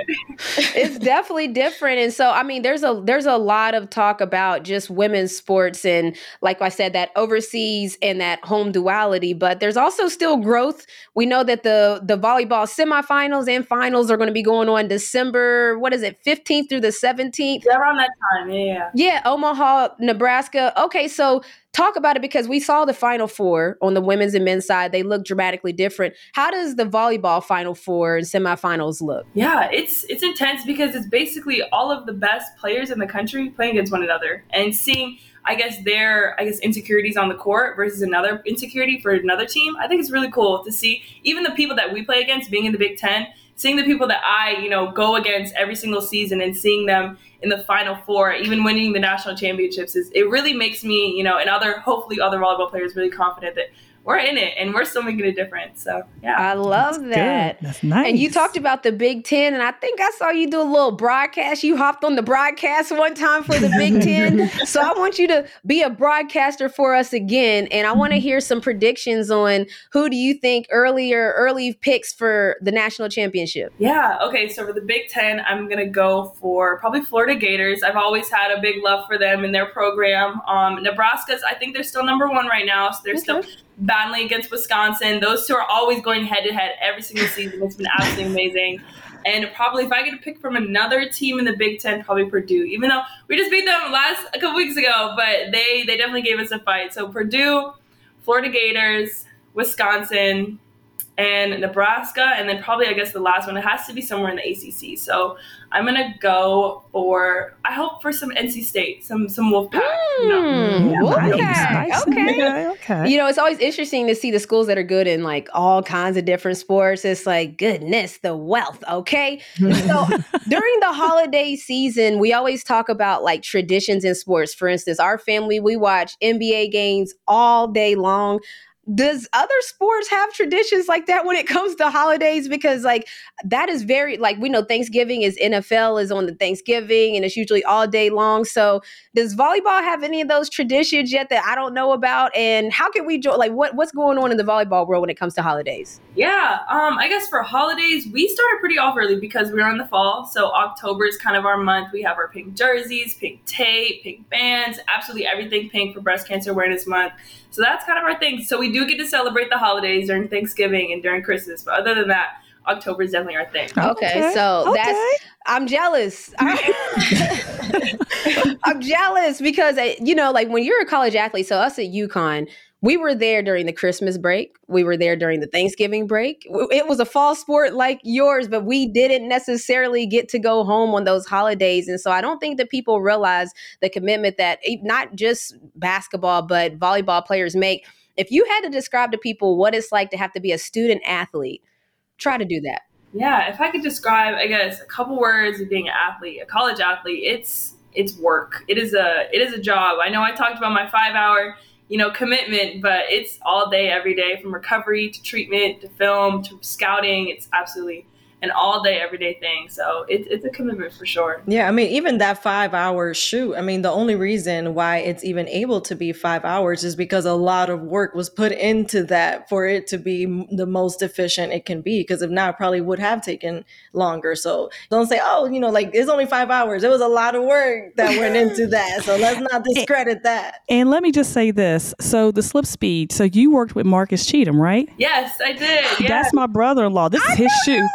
it's definitely different and so i mean there's a there's a lot of talk about just women's sports and like i said that overseas and that home duality but there's also still growth we know that the the volleyball semifinals and finals are going to be going on december what is it 15th through the 17th Yeah, around that time. Yeah, yeah. yeah, Omaha, Nebraska. Okay, so talk about it because we saw the final four on the women's and men's side. They look dramatically different. How does the volleyball final four and semifinals look? Yeah, it's it's intense because it's basically all of the best players in the country playing against one another and seeing I guess their I guess insecurities on the court versus another insecurity for another team. I think it's really cool to see even the people that we play against being in the Big 10, seeing the people that I, you know, go against every single season and seeing them in the final four, even winning the national championships is it really makes me, you know, and other hopefully other volleyball players really confident that we're in it and we're still making a difference. So yeah. I love That's that. good. That's nice. And you talked about the Big Ten, and I think I saw you do a little broadcast. You hopped on the broadcast one time for the Big (laughs) Ten. so I want you to be a broadcaster for us again. And I want to hear some predictions on who do you think earlier, early picks for the national championship. Yeah. Okay. So for the Big Ten, I'm gonna go for probably Florida Gators. I've always had a big love for them and their program. Um, Nebraska's, I think they're still number one right now, so they're still battling against Wisconsin. Those two are always going head to head every single season. It's been absolutely amazing. And probably if I get to pick from another team in the Big Ten, probably Purdue. Even though we just beat them last a couple weeks ago, but they they definitely gave us a fight. So Purdue, Florida Gators, Wisconsin, and Nebraska, and then probably I guess the last one. It has to be somewhere in the ACC. So I'm gonna go for I hope for some NC State, some some Wolfpack. you know. Mm, okay, Nice. okay. Okay. okay. You know, it's always interesting to see the schools that are good in like all kinds of different sports. It's like, goodness, the wealth, okay? (laughs) So during the holiday season, we always talk about like traditions in sports. For instance, our family, we watch NBA games all day long. Does other sports have traditions like that when it comes to holidays? Because like that is very like we know Thanksgiving is NFL is on the Thanksgiving and it's usually all day long. So does volleyball have any of those traditions yet that I don't know about? And how can we join? Like what what's going on in the volleyball world when it comes to holidays? Yeah, um, I guess for holidays, we started pretty off early because we are in the fall. So October is kind of our month. We have our pink jerseys, pink tape, pink bands, absolutely everything pink for Breast Cancer Awareness Month. So that's kind of our thing. So we do get to celebrate the holidays during Thanksgiving and during Christmas. But other than that, October is definitely our thing. Okay, so okay. that's I'm jealous. (laughs) (laughs) I'm jealous because you know, like when you're a college athlete, so us at UConn, we were there during the Christmas break. We were there during the Thanksgiving break. It was a fall sport like yours, but we didn't necessarily get to go home on those holidays. And so I don't think that people realize the commitment that not just basketball, but volleyball players make. If you had to describe to people what it's like to have to be a student athlete, try to do that. Yeah, if I could describe, I guess, a couple words of being an athlete, a college athlete, it's it's work. It is a it is a job. I know I talked about my five hour, you know, commitment, but it's all day, every day, from recovery to treatment to film to scouting. It's absolutely an all day, everyday thing. So it, it's a commitment for sure. Yeah, I mean, even that five hour shoot, I mean, the only reason why it's even able to be five hours is because a lot of work was put into that for it to be the most efficient it can be. Because if not, it probably would have taken longer. So don't say, oh, you know, like it's only five hours. It was a lot of work that went into (laughs) that. So let's not discredit that. And let me just say this. So the slip speed. So you worked with Marcus Cheatham, right? Yes, I did. Yeah. That's my brother-in-law. This is his shoe.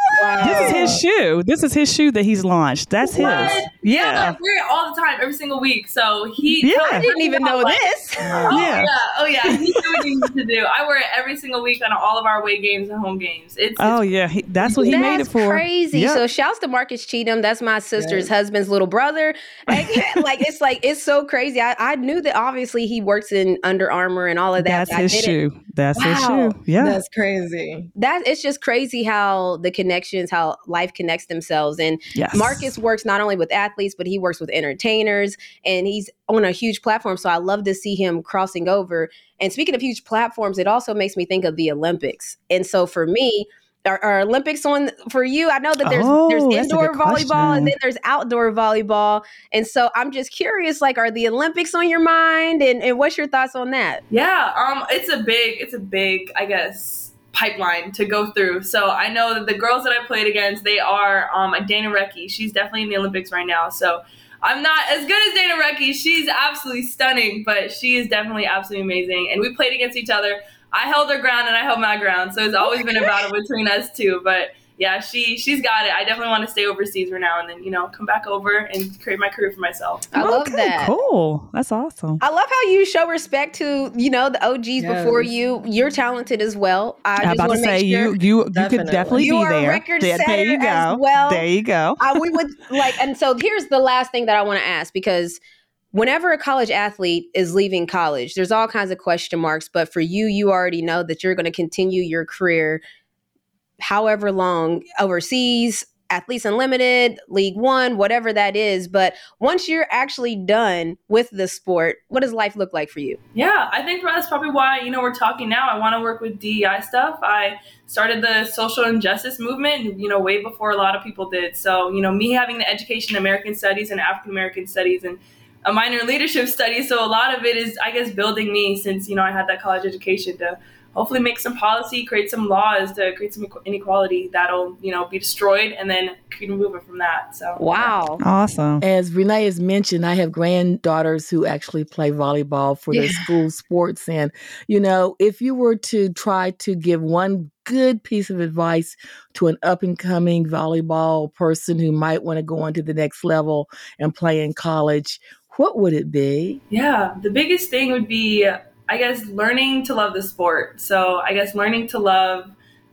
This is his shoe. This is his shoe that he's launched. That's his. What? Yeah. I wear it all the time, every single week. So he. Yeah. I didn't even know this. (laughs) Oh Yeah. yeah. oh yeah. He knew what he needed to do. I wear it every single week on all of our away games and home games. It's, Oh it's yeah. He, that's what he made it for. crazy. Yep. So shouts to Marcus Cheatham. That's my sister's husband's little brother. (laughs) Like, like, it's like it's so crazy. I, I knew that obviously he works in Under Armour and all of that. That's his shoe. That's his shoe. Yeah. That's crazy. That it's just crazy how the connections, how life connects themselves. And yes. Marcus works not only with athletes, but he works with entertainers and he's on a huge platform. So I love to see him crossing over. And speaking of huge platforms, it also makes me think of the Olympics. And so for me, are, are Olympics on for you? I know that there's Oh, there's indoor volleyball question. and then there's outdoor volleyball. And so I'm just curious, like, are the Olympics on your mind? And, and what's your thoughts on that? Yeah, um, it's a big, it's a big, I guess, pipeline to go through. So I know that the girls that I played against, they are um, Dana Rettke. She's definitely in the Olympics right now. So I'm not as good as Dana Rettke. She's absolutely stunning, but she is definitely absolutely amazing. And we played against each other. I held her ground and I held my ground. So it's always been a battle between us two. But yeah, she she's got it. I definitely want to stay overseas for now and then, you know, come back over and create my career for myself. I love that. Cool. That's awesome. I love how you show respect to you know the OGs before you. You're talented as well. I I'm just about to to make say sure. you you you could Definitely. definitely You be are there. record there, there you setter as go. well. There you go. I, we would like, and so here's the last thing that I want to ask because whenever a college athlete is leaving college, there's all kinds of question marks. But for you, you already know that you're going to continue your career however long overseas, Athletes Unlimited, League One, whatever that is. But once you're actually done with the sport, what does life look like for you? Yeah, I think that's probably why, you know, we're talking now. I want to work with DEI stuff. I started the social injustice movement, you know, way before a lot of people did. So, you know, me having the education in American studies and African American studies and a minor leadership studies. So a lot of it is, I guess, building me since, you know, I had that college education to hopefully make some policy, create some laws to create some inequality that'll, you know, be destroyed and then keep moving from that. So, Wow. Awesome. As Renee has mentioned, I have granddaughters who actually play volleyball for their Yeah. school sports. And, you know, if you were to try to give one good piece of advice to an up and coming volleyball person who might want to go on to the next level and play in college, what would it be? Yeah, the biggest thing would be, I guess, learning to love the sport. So I guess learning to love,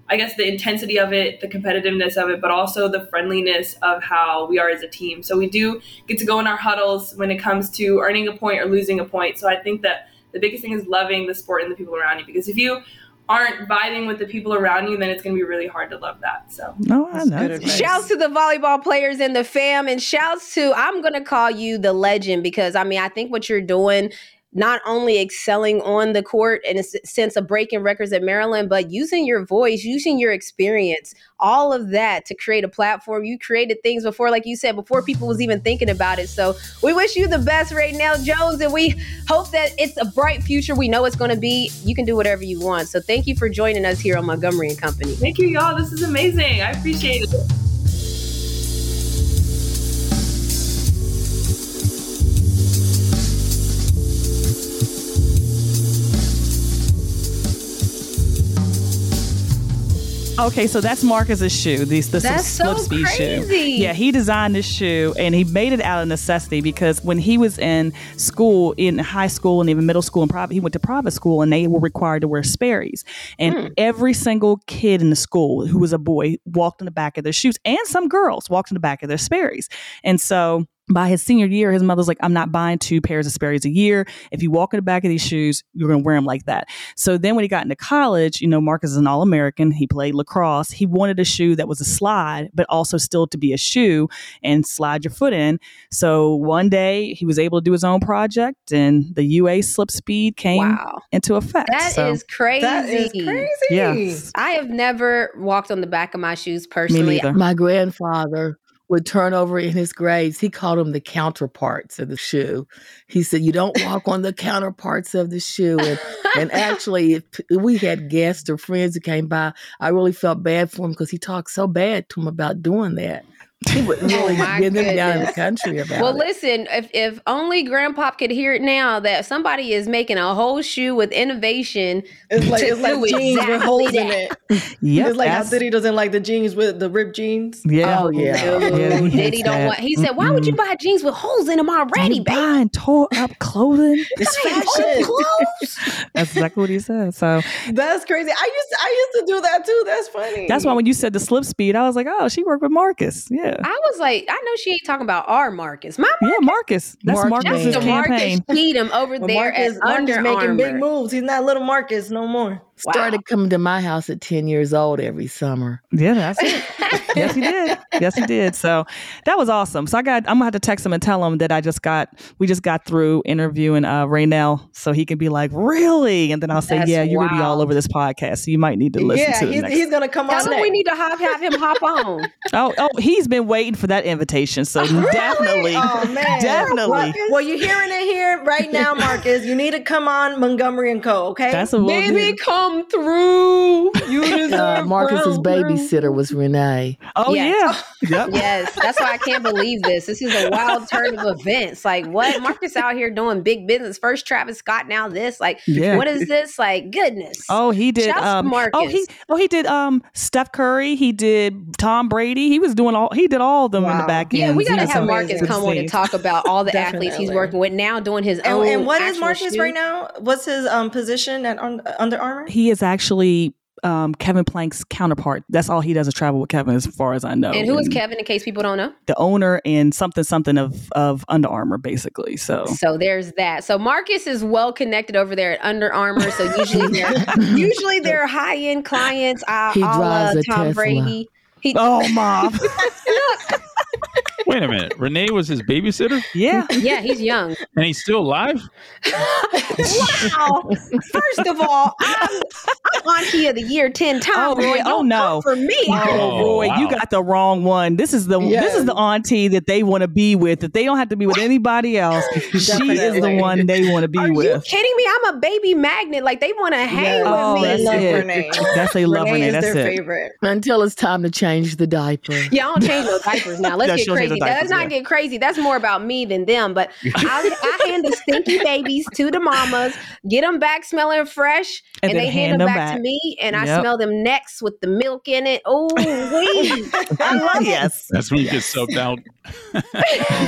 I guess, the intensity of it, the competitiveness of it, but also the friendliness of how we are as a team. So we do get to go in our huddles when it comes to earning a point or losing a point. So I think that the biggest thing is loving the sport and the people around you. Because if you aren't vibing with the people around you, then it's going to be really hard to love that. So No, I That's good. Shouts to the volleyball players and the fam, and shouts to I'm gonna call you the legend because I mean I think what you're doing, not only excelling on the court in a sense of breaking records at Maryland, but using your voice, using your experience, all of that to create a platform. You created things before, like you said, before people was even thinking about it. So we wish you the best, Rainelle Jones, and we hope that it's a bright future. We know it's gonna be. You can do whatever you want. So thank you for joining us here on Montgomery and Company. thank you, y'all. This is amazing. I appreciate it. Okay, so that's Marcus's shoe. These the That's slip so speed shoe. Yeah, he designed this shoe and he made it out of necessity because when he was in school, in high school and even middle school and private, he went to private school and they were required to wear Sperry's. And Hmm. every single kid in the school who was a boy walked in the back of their shoes, and some girls walked in the back of their Sperry's. And so by his senior year, his mother's like, I'm not buying two pairs of Sperry's a year. If you walk in the back of these shoes, you're going to wear them like that. So then when he got into college, you know, Marcus is an All American. He played lacrosse. He wanted a shoe that was a slide, but also still to be a shoe and slide your foot in. So one day he was able to do his own project and the UA slip speed came Wow. into effect. That is So, crazy. That is crazy. Yes. I have never walked on the back of my shoes personally. neither. My grandfather would turn over in his graves. He called them the counterparts of the shoe. He said, "You don't walk on the counterparts of the shoe." And, and actually, if we had guests or friends who came by, I really felt bad for him because he talked so bad to him about doing that. He wouldn't (laughs) Oh, really get them down in the country about well, it. listen, if, if only Grandpop could hear it now that somebody is making a whole shoe with innovation. It's like it's like do jeans with exactly holes in it. (laughs) Yep, it's like how that's- Diddy doesn't like the jeans with the ripped jeans. yeah. Oh, yeah. Yeah, he Diddy don't that. want. He said, "Why would you buy jeans with holes in them already, You baby?" buying tore up clothing. (laughs) It's fashion. clothes? That's exactly what he said. So That's crazy. I used to, I used to do that too. That's funny. that's why when you said the slip speed, I was like, oh, she worked with Marcus. Yeah. I was like, I know she ain't talking about our Marcus. My Yeah, Marcus. That's Marcus. Marcus's That's Man. the campaign. Marcus Cheatham over But there Marcus, at Marcus Under making big moves. He's not little Marcus no more. Started coming to my house at 10 years old every summer. Yeah, that's it. (laughs) yes, he did. Yes, he did. So that was awesome. So I got. I'm gonna have to text him and tell him that I just got. We just got through interviewing uh, Rainelle, so he can be like, really, and then I'll say, That's yeah, you're gonna be all over this podcast, so you might need to listen yeah, to the he's, he's gonna come Tell on him next. we need to hop, have him hop on. (laughs) oh, oh, he's been waiting for that invitation. So (laughs) definitely, Oh man, definitely. Well, well, you're hearing it here right now, Marcus. You need to come on Montgomery and Co. Okay, That's a we'll Baby, do. come come through. You (laughs) deserve Uh, Marcus's brown babysitter was Renee. Oh Yes. yeah. (laughs) Yep. Yes, that's why I can't believe this. This is a wild turn of events. Like, what? (laughs) Marcus out here doing big business. First Travis Scott, now this. Like, Yeah. what is this? Like, goodness. Oh, he did. Shouts Um, Marcus. oh, he oh he did. Um, Steph Curry. He did Tom Brady. He was doing all. He did all of them in the back end. yeah, we gotta He have so Marcus come on and talk about all the athletes he's working with now, doing his And, own. and what is Marcus shoe. right now? What's his um position at Un- Under Armour? He is actually um, Kevin Plank's counterpart. That's all he does is travel with Kevin, as far as I know. And who is Kevin? In case people don't know. The owner and something something of of Under Armour, basically. So So there's that. So Marcus is well connected over there at Under Armour. So usually they're (laughs) usually they're high end clients. Uh, He drives a Tom Tesla. Brady. He, oh, mom, (laughs) (laughs) Wait a minute. Renee was his babysitter yeah. (laughs) yeah, he's young. and he's still alive? wow. First of all, I'm, I'm auntie of the year ten times. Oh, Roy. Oh, no. for me. Oh, Oh, Roy, you got the wrong one. This is the this is the auntie that they want to be with. That they don't have to be with anybody else. she is the one they want to be with. Are you kidding me? I'm a baby magnet. Like they want to hang Yes. with Oh, me. that's love it. Renee. That's they love Renee. is That's their it. favorite. Until it's time to change the diaper. Yeah, I don't change no diapers now. Let's Yeah, get she'll change crazy. the Let's diapers, not yeah. get crazy. That's more about me than them. But (laughs) I, I hand the stinky babies to the mamas, get them back smelling fresh, And and, they hand, hand them them back, back. to me, and I smell them next with the milk in it. Oh, wee. (laughs) I love it. yes. That's when you get subbed out. (laughs) you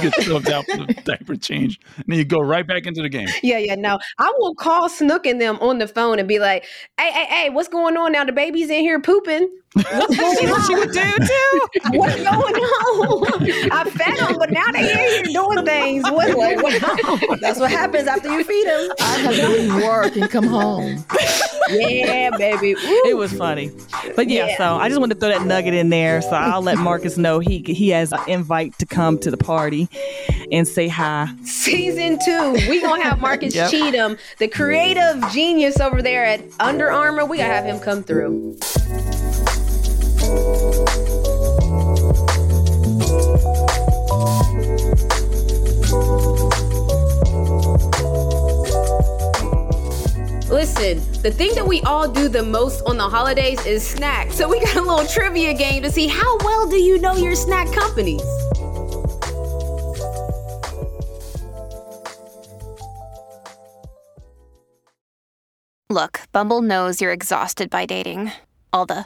get subbed out for the diaper change. And then you go right back into the game. Yeah, yeah, no. I will call Snook and them on the phone and be like, "Hey, hey, hey, what's going on now? The baby's in here pooping. What's going on? She would do too. What's going on? I fed them, but now they in here doing things. What's going on? That's what happens after you feed him. I have to leave work and come home. Yeah, baby. It was funny, but yeah, Yeah. So I just wanted to throw that nugget in there. So I'll let Marcus know he he has an invite to come to the party and say hi. Season two, we gonna have Marcus Yep. Cheatham, the creative genius over there at Under Armour. We gotta have him come through. Listen, the thing that we all do the most on the holidays is snack. So we got a little trivia game to see how well do you know your snack companies. Look, Bumble knows you're exhausted by dating. All the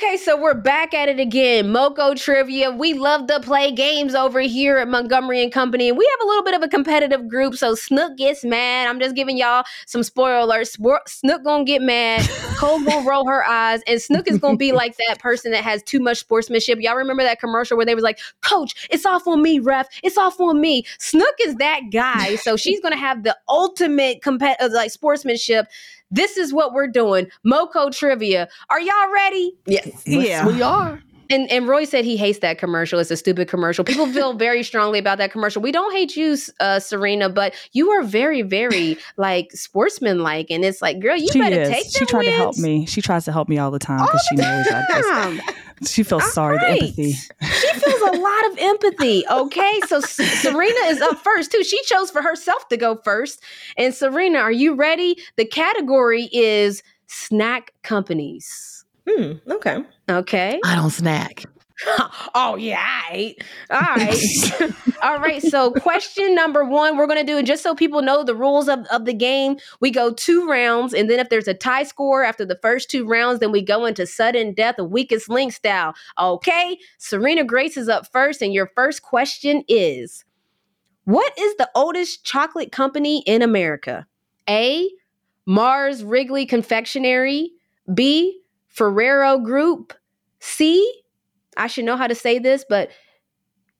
Okay, so we're back at it again. Moco trivia. We love to play games over here at Montgomery and Company. And we have a little bit of a competitive group, so Snook gets mad. I'm just giving y'all some spoiler alerts. Snook gonna get mad. (laughs) Cole gonna roll her eyes, and Snook is gonna be (laughs) like that person that has too much sportsmanship. Y'all remember that commercial where they was like, "Coach, it's off on me, ref. It's off on me." Snook is that guy, so she's gonna have the ultimate competitive uh, like sportsmanship. This is what we're doing. Moco trivia. Are y'all ready? Yes. Yeah. We are. And and Roy said he hates that commercial. It's a stupid commercial. People (laughs) feel very strongly about that commercial. We don't hate you, uh, Serena, but you are very, very (laughs) like sportsmanlike, and it's like, girl, you she better is. take She them tried to help me. She tries to help me all the time because she knows I just. She feels All sorry. right. The empathy. She feels a lot of empathy. Okay, so S- Serena is up first too. She chose for herself to go first. And Serena, are you ready? The category is snack companies. Hmm. Okay. Okay. I don't snack. (laughs) oh yeah, I ate. All right. (laughs) All right. So question number one, we're gonna do, and just so people know the rules of, of the game, we go two rounds, and then if there's a tie score after the first two rounds, then we go into sudden death of weakest link style. Okay. Serena Grace is up first, and your first question is What is the oldest chocolate company in America? A. Mars Wrigley Confectionery. B. Ferrero Group. C. I should know how to say this, but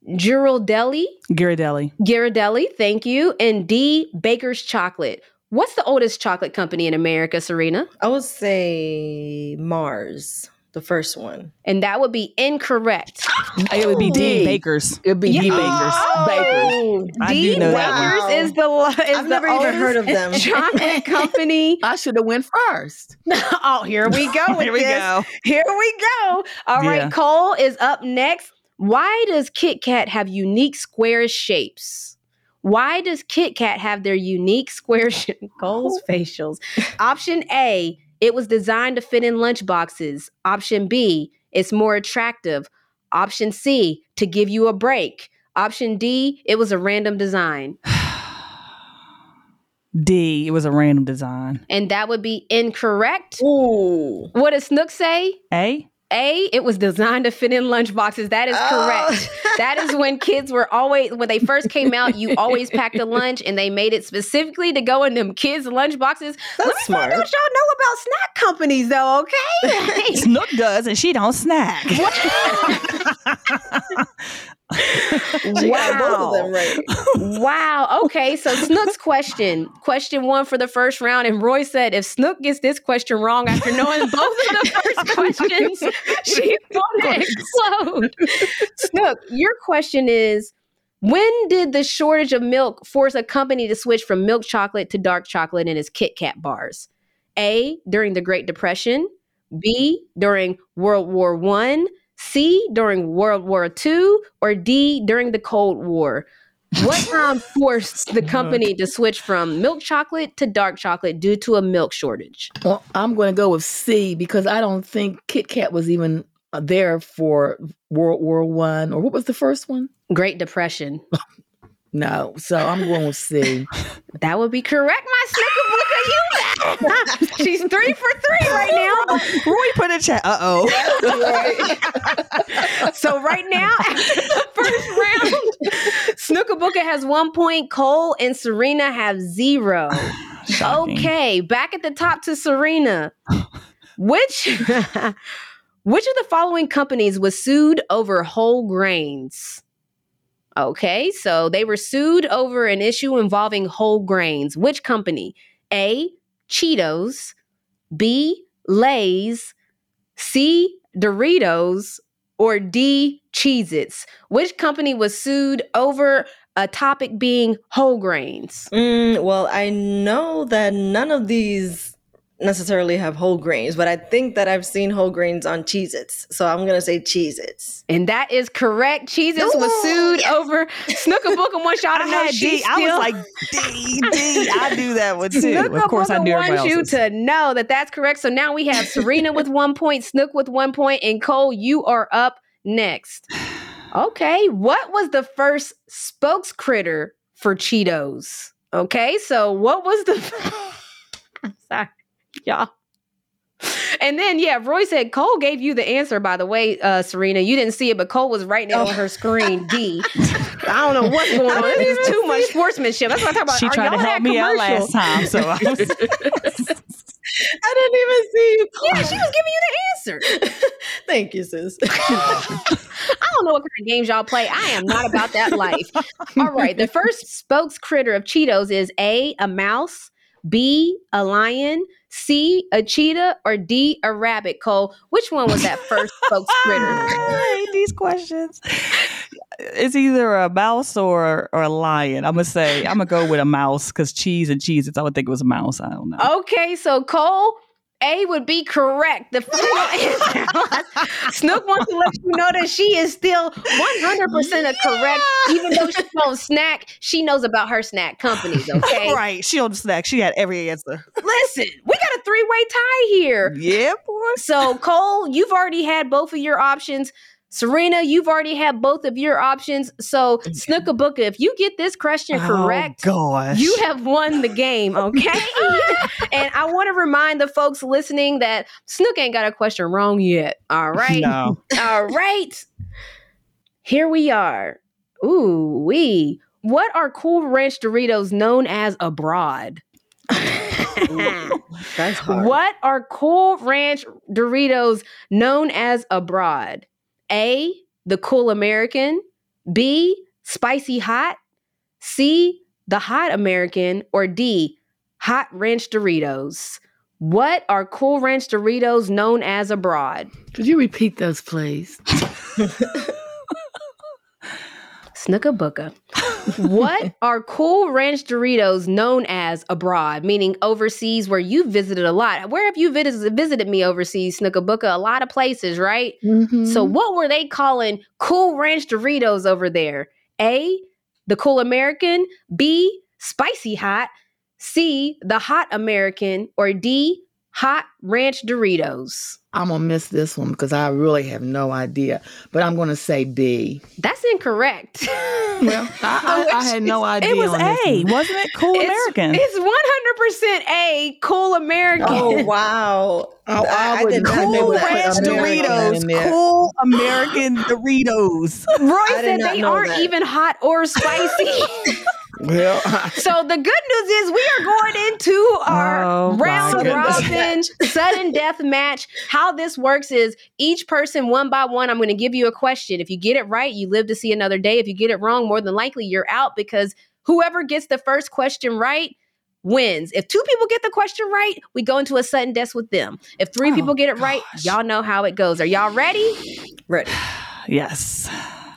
Girardelli. Ghirardelli. Ghirardelli, thank you. And D. Baker's Chocolate. What's the oldest chocolate company in America, Serena? I would say Mars, the first one. And that would be incorrect. It would be D. D. Bakers. It'd be D. D. Bakers. Oh. Bakers. I D. do know that Bakers one. is the lo- is I've the never even heard of oldest them. (laughs) chocolate (laughs) company. I should have went first. (laughs) oh, here we go. With Here we this. go. Here we go. All right, Yeah. Cole is up next. Why does Kit Kat have unique square shapes? Why does Kit Kat have their unique square shape? Cole's facials. Option A, it was designed to fit in lunchboxes. Option B, it's more attractive. Option C, to give you a break. Option D, it was a random design. (sighs) D. It was a random design. And that would be incorrect. Ooh. What does Snook say? A. A, it was designed to fit in lunchboxes. That is oh. correct. (laughs) that is when kids were always when they first came out, you always packed a lunch and they made it specifically to go in them kids' lunchboxes. Let me smart. find out y'all know about snack companies though, okay? (laughs) Snook does, and she don't snack. (laughs) (laughs) She got both of them right. wow. Okay. So Snook's question, question one for the first round, and Roy said if Snook gets this question wrong after knowing (laughs) both of the first questions, she's gonna explode. Snook, your question is. When did the shortage of milk force a company to switch from milk chocolate to dark chocolate in its Kit Kat bars? A. During the Great Depression. B. During World War One. C. During World War II. Or D. During the Cold War. What time (laughs) forced the company to switch from milk chocolate to dark chocolate due to a milk shortage? Well, I'm going to go with C because I don't think Kit Kat was even uh, there for World War One or what was the first one? Great Depression. (laughs) No, so I'm going with C. That would be correct, my Snookabuka. You (laughs) She's three for three right now. Roy put in chat. Uh oh. (laughs) So right now, after (laughs) the first round, Snookabuka has one point. Cole and Serena have zero. (sighs) Shocking. Okay, back at the top to Serena. Which which of the following companies was sued over whole grains? Okay, so they were sued over an issue involving whole grains. Which company? A. Cheetos. B. Lay's. C. Doritos. Or D. Cheez Its. Which company was sued over a topic being whole grains? Mm, well, I know that none of these necessarily have whole grains, but I think that I've seen whole grains on Cheez Its. So I'm going to say Cheez Its. And that is correct. Cheez Its was sued yes. over Snookabuka wants y'all to I know had she D. I was like D D. I do that one too. Of course, I Snookabuka do everybody wants you to know that that's correct. So now we have Serena with one point, Snook with one point, and Cole, you are up next. Okay, what was the first spokes critter for Cheetos? Okay, so what was the? (laughs) I'm y'all. And then, yeah, Roy said Cole gave you the answer, by the way, uh, Serena. You didn't see it, but Cole was writing it on her screen. D. (laughs) I don't know what's going on. This is too much sportsmanship. That's what I'm talking about. She Are tried to help that me out last time, so I was, (laughs) I didn't even see you. Yeah, she was giving you the answer. (laughs) Thank you, sis. I don't know what kind of games y'all play. I am not about that life. All right. The first spokes critter of Cheetos is A, a mouse, B, a lion, C, a cheetah, or D, a rabbit. Cole, which one was that first (laughs) spokes critter? I hate these questions. It's either a mouse or or a lion. I'm gonna say I'm gonna go with a mouse because cheese and cheese. It's I would think it was a mouse. I don't know. Okay, so Cole, A would be correct. The final (laughs) answer. Snook wants to let you know that she is still 100% correct. Even though she don't snack, she knows about her snack companies, okay? (laughs) right. She on the snack. She had every answer. Listen, we three way tie here. Yeah, boy. So, Cole, you've already had both of your options. Serena, you've already had both of your options. So, Snookabuka, if you get this question oh, correct, Oh, you have won the game, (laughs) okay? and I want to remind the folks listening that Snook ain't got a question wrong yet. All right. No. All right. Here we are. Ooh, we. What are Cool Ranch Doritos known as abroad? (laughs) (laughs) That's hard. What are Cool Ranch Doritos known as abroad? A, the Cool American, B, Spicy Hot, C, the Hot American, or D, Hot Ranch Doritos? What are Cool Ranch Doritos known as abroad? Could you repeat those, please? (laughs) Snookabuka. What (laughs) are Cool Ranch Doritos known as abroad, meaning overseas where you visited a lot? Where have you vis- visited me overseas, Snookabuka? A lot of places, right? Mm-hmm. So, what were they calling Cool Ranch Doritos over there? A, the Cool American, B, Spicy Hot, C, the Hot American, or D, Hot Ranch Doritos? I'm gonna miss this one because I really have no idea. But I'm gonna say B. That's incorrect. (laughs) Well, I, (laughs) I, I had no idea. It was on this A, one. wasn't it? Cool American. It's 100% A, Cool American. Oh (laughs) wow! Oh, I I, I did wouldn't not have Cool put. Ranch American Doritos. Cool American Doritos. Roy said they aren't that. even hot or spicy. Well, (laughs) so the good news is we are going into our Oh, round goodness. robin (laughs) sudden death match. How this works is each person one by one, I'm going to give you a question. If you get it right, you live to see another day. If you get it wrong, more than likely you're out because whoever gets the first question right wins. If two people get the question right, we go into a sudden death with them. If three Oh, people get it right, y'all know how it goes. Are y'all ready? (sighs) Ready? (sighs) Yes.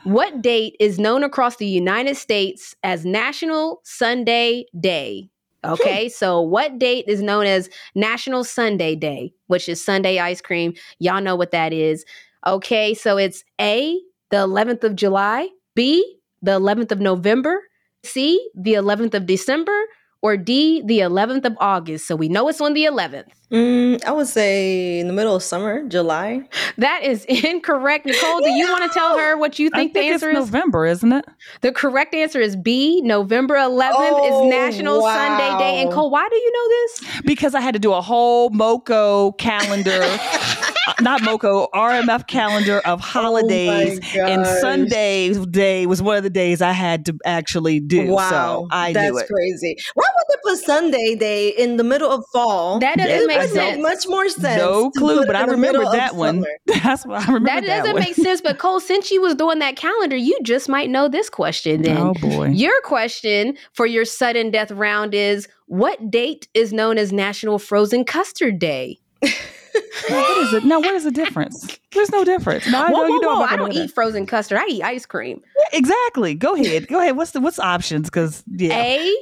What date is known across the United States as National Sundae Day? Okay, so what date is known as National Sundae Day, which is sundae ice cream? Y'all know what that is. Okay, so it's A, the 11th of July, B, the 11th of November, C, the 11th of December, or D, the 11th of August. So we know it's on the 11th. Mm, I would say in the middle of summer, July. That is (laughs) incorrect. Nicole, do you want to tell her what you I think, think the it's answer is? November, isn't it? The correct answer is B. November 11th Oh, is National Sundae Day. And wow. Cole, why do you know this? Because I had to do a whole MoCo calendar, (laughs) uh, not MoCo, RMF calendar of holidays. and. Sundae day was one of the days I had to actually do. Wow, So I that's knew it. crazy. Why would they put Sundae Day in the middle of fall? That doesn't It make would sense. much more sense. No clue, but I remember that one. summer. That's what I remember. That doesn't one. make sense. But Cole, since you was doing that calendar, you just might know this question then. Oh boy. Your question for your sudden death round is what date is known as National Frozen Custard Day? (laughs) what is it? No, what is the difference? There's no difference. No, I whoa, know whoa, you know whoa. I don't eat frozen custard. I eat ice cream. Exactly. Go ahead. Go ahead. What's the what's options? Because yeah. A,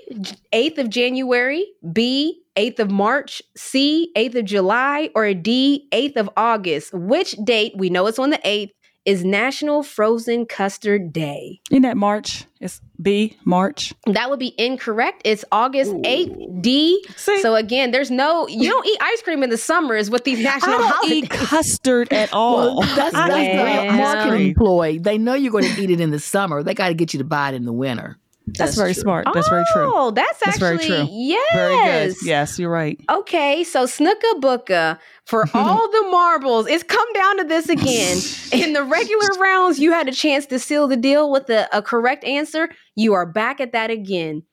8th of January, B, 8th of March, C, 8th of July, or D, 8th of August. Which date, we know it's on the 8th, is National Frozen Custard Day? In that March, it's B March. That would be incorrect. It's August 8th, D. See? So again, there's no, you don't eat ice cream in the summer, is what these I national don't holidays. eat custard at (laughs) all. Well, that's, that's eat the marketing ploy. They know you're going to eat it in the summer. They got to get you to buy it in the winter. That's, very smart. That's very true. Oh, that's That's very true. yes. Very good. Yes, you're right. Okay, so Snooka Booka, for (laughs) all the marbles, it's come down to this again. (laughs) In the regular rounds, you had a chance to seal the deal with a, a correct answer. You are back at that again.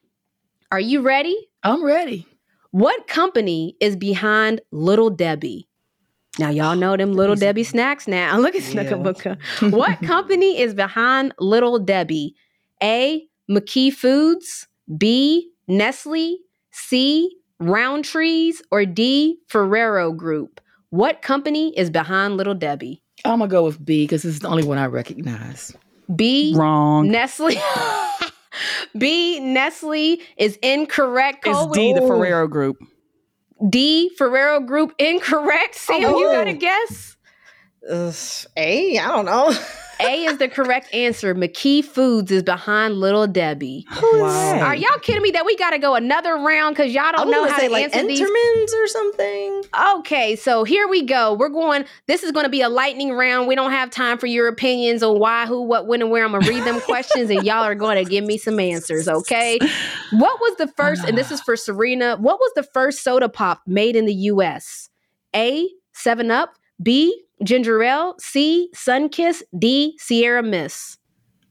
Are you ready? I'm ready. What company is behind Little Debbie? Now, y'all know them Little Debbie snacks now. (laughs) Look at Snooka Booka. What company is behind Little Debbie? A. McKee Foods, B. Nestle, C. Rowntree's, or D. Ferrero Group. What company is behind Little Debbie? I'm going to go with B because this is the only one I recognize. B. Wrong. Nestle. (laughs) B. Nestle is incorrect. It's Cole, D, the Ferrero Group. D. Ferrero Group incorrect. Sam, you got a Oh. guess? Ugh, A, I don't know. (laughs) A is the correct answer. McKee Foods is behind Little Debbie. Wow. Are y'all kidding me that we got to go another round because y'all don't was know how say to like answer these? Entenmann's or something. Okay, so here we go. We're going. This is going to be a lightning round. We don't have time for your opinions on why, who, what, when, and where. I'm gonna read them questions, and y'all are going to give me some answers. Okay. What was the first? And this is for Serena. What was the first soda pop made in the U.S.? A. Seven Up. B. Ginger Ale. C. Sunkist. D. Sierra Mist.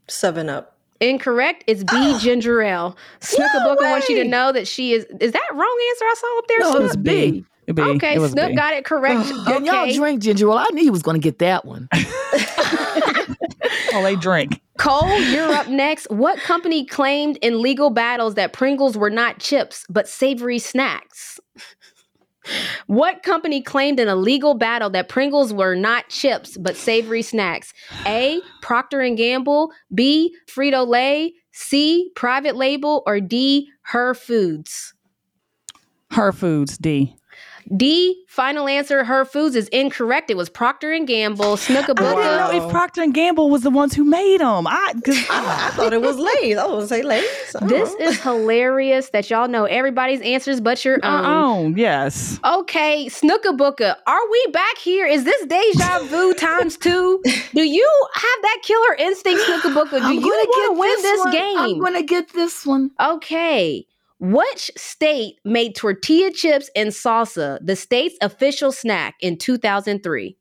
Seven Up. Incorrect. It's B. Ah! Ginger Ale. Snooka Booka wants you to know that she is. Is that wrong answer I saw up there? No, it Snook? was B. It'd Okay, it was Snook B. got it correct. And y'all drink ginger ale. I knew he was going to get that one. (laughs) Oh, they drink. Cole, you're up next. What company claimed in legal battles that Pringles were not chips but savory snacks? What company claimed in a legal battle that Pringles were not chips but savory snacks? A. Procter and Gamble, B. Frito Lay, C. Private Label, or D. Herr Foods. Herr Foods, D. D. Final answer. Herr Foods is incorrect. It was Procter and Gamble. Snooka I didn't know Booka. if Procter and Gamble was the ones who made them. I, cause I thought it was Lay's. I was gonna say Lay's. This know. is hilarious that y'all know everybody's answers but your own. oh, yes. Okay, Snooka Booka, are we back here? Is this deja vu (laughs) times two? Do you have that killer instinct, Snooka Booka? Do I'm you gonna want to win this one. game? I'm going to get this one. okay. Which state made tortilla chips and salsa the state's official snack in 2003?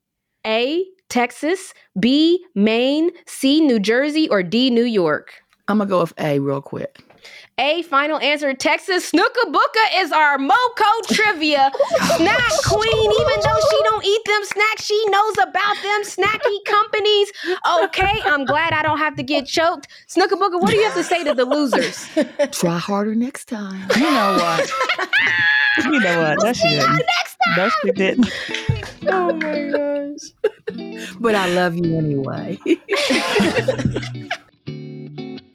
A. Texas, B. Maine, C. New Jersey, or D. New York? I'm going to go with A real quick. A final answer, Texas. Snooka Booka is our Moco trivia snack (laughs) queen. Even though she don't eat them snacks, she knows about them snacky companies. Okay, I'm glad I don't have to get choked. Snooka Booka, what do you have to say to the losers? (laughs) Try harder next time. You know what? (laughs) you know what? That she didn't. That she didn't. Oh my gosh. But I love you anyway.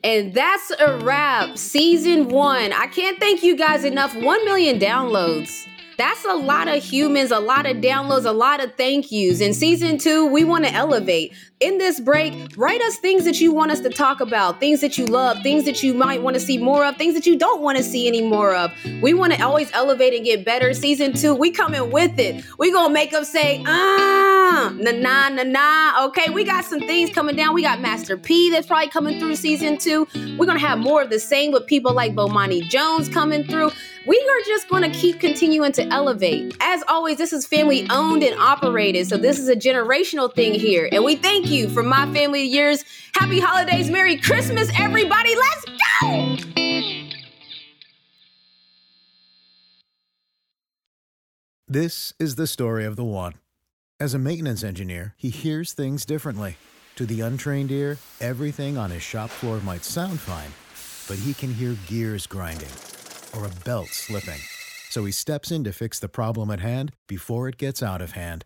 And that's a wrap. Season one. I can't thank you guys enough. One million downloads. That's a lot of humans, a lot of downloads, a lot of thank yous. In season two, we want to elevate. In this break, write us things that you want us to talk about, things that you love, things that you might want to see more of, things that you don't want to see any more of. We want to always elevate and get better. Season two, we coming with it. We gonna make them say, ah, na na na na. Okay, we got some things coming down. We got Master P that's probably coming through season two. We're gonna have more of the same with people like Bomani Jones coming through. We are just gonna keep continuing to elevate. As always, this is family owned and operated, so this is a generational thing here. And we thank you from my family yours. Happy holidays, Merry Christmas, everybody. Let's go! This is the story of the one. As a maintenance engineer, he hears things differently. To the untrained ear, everything on his shop floor might sound fine, but he can hear gears grinding or a belt slipping. So he steps in to fix the problem at hand before it gets out of hand.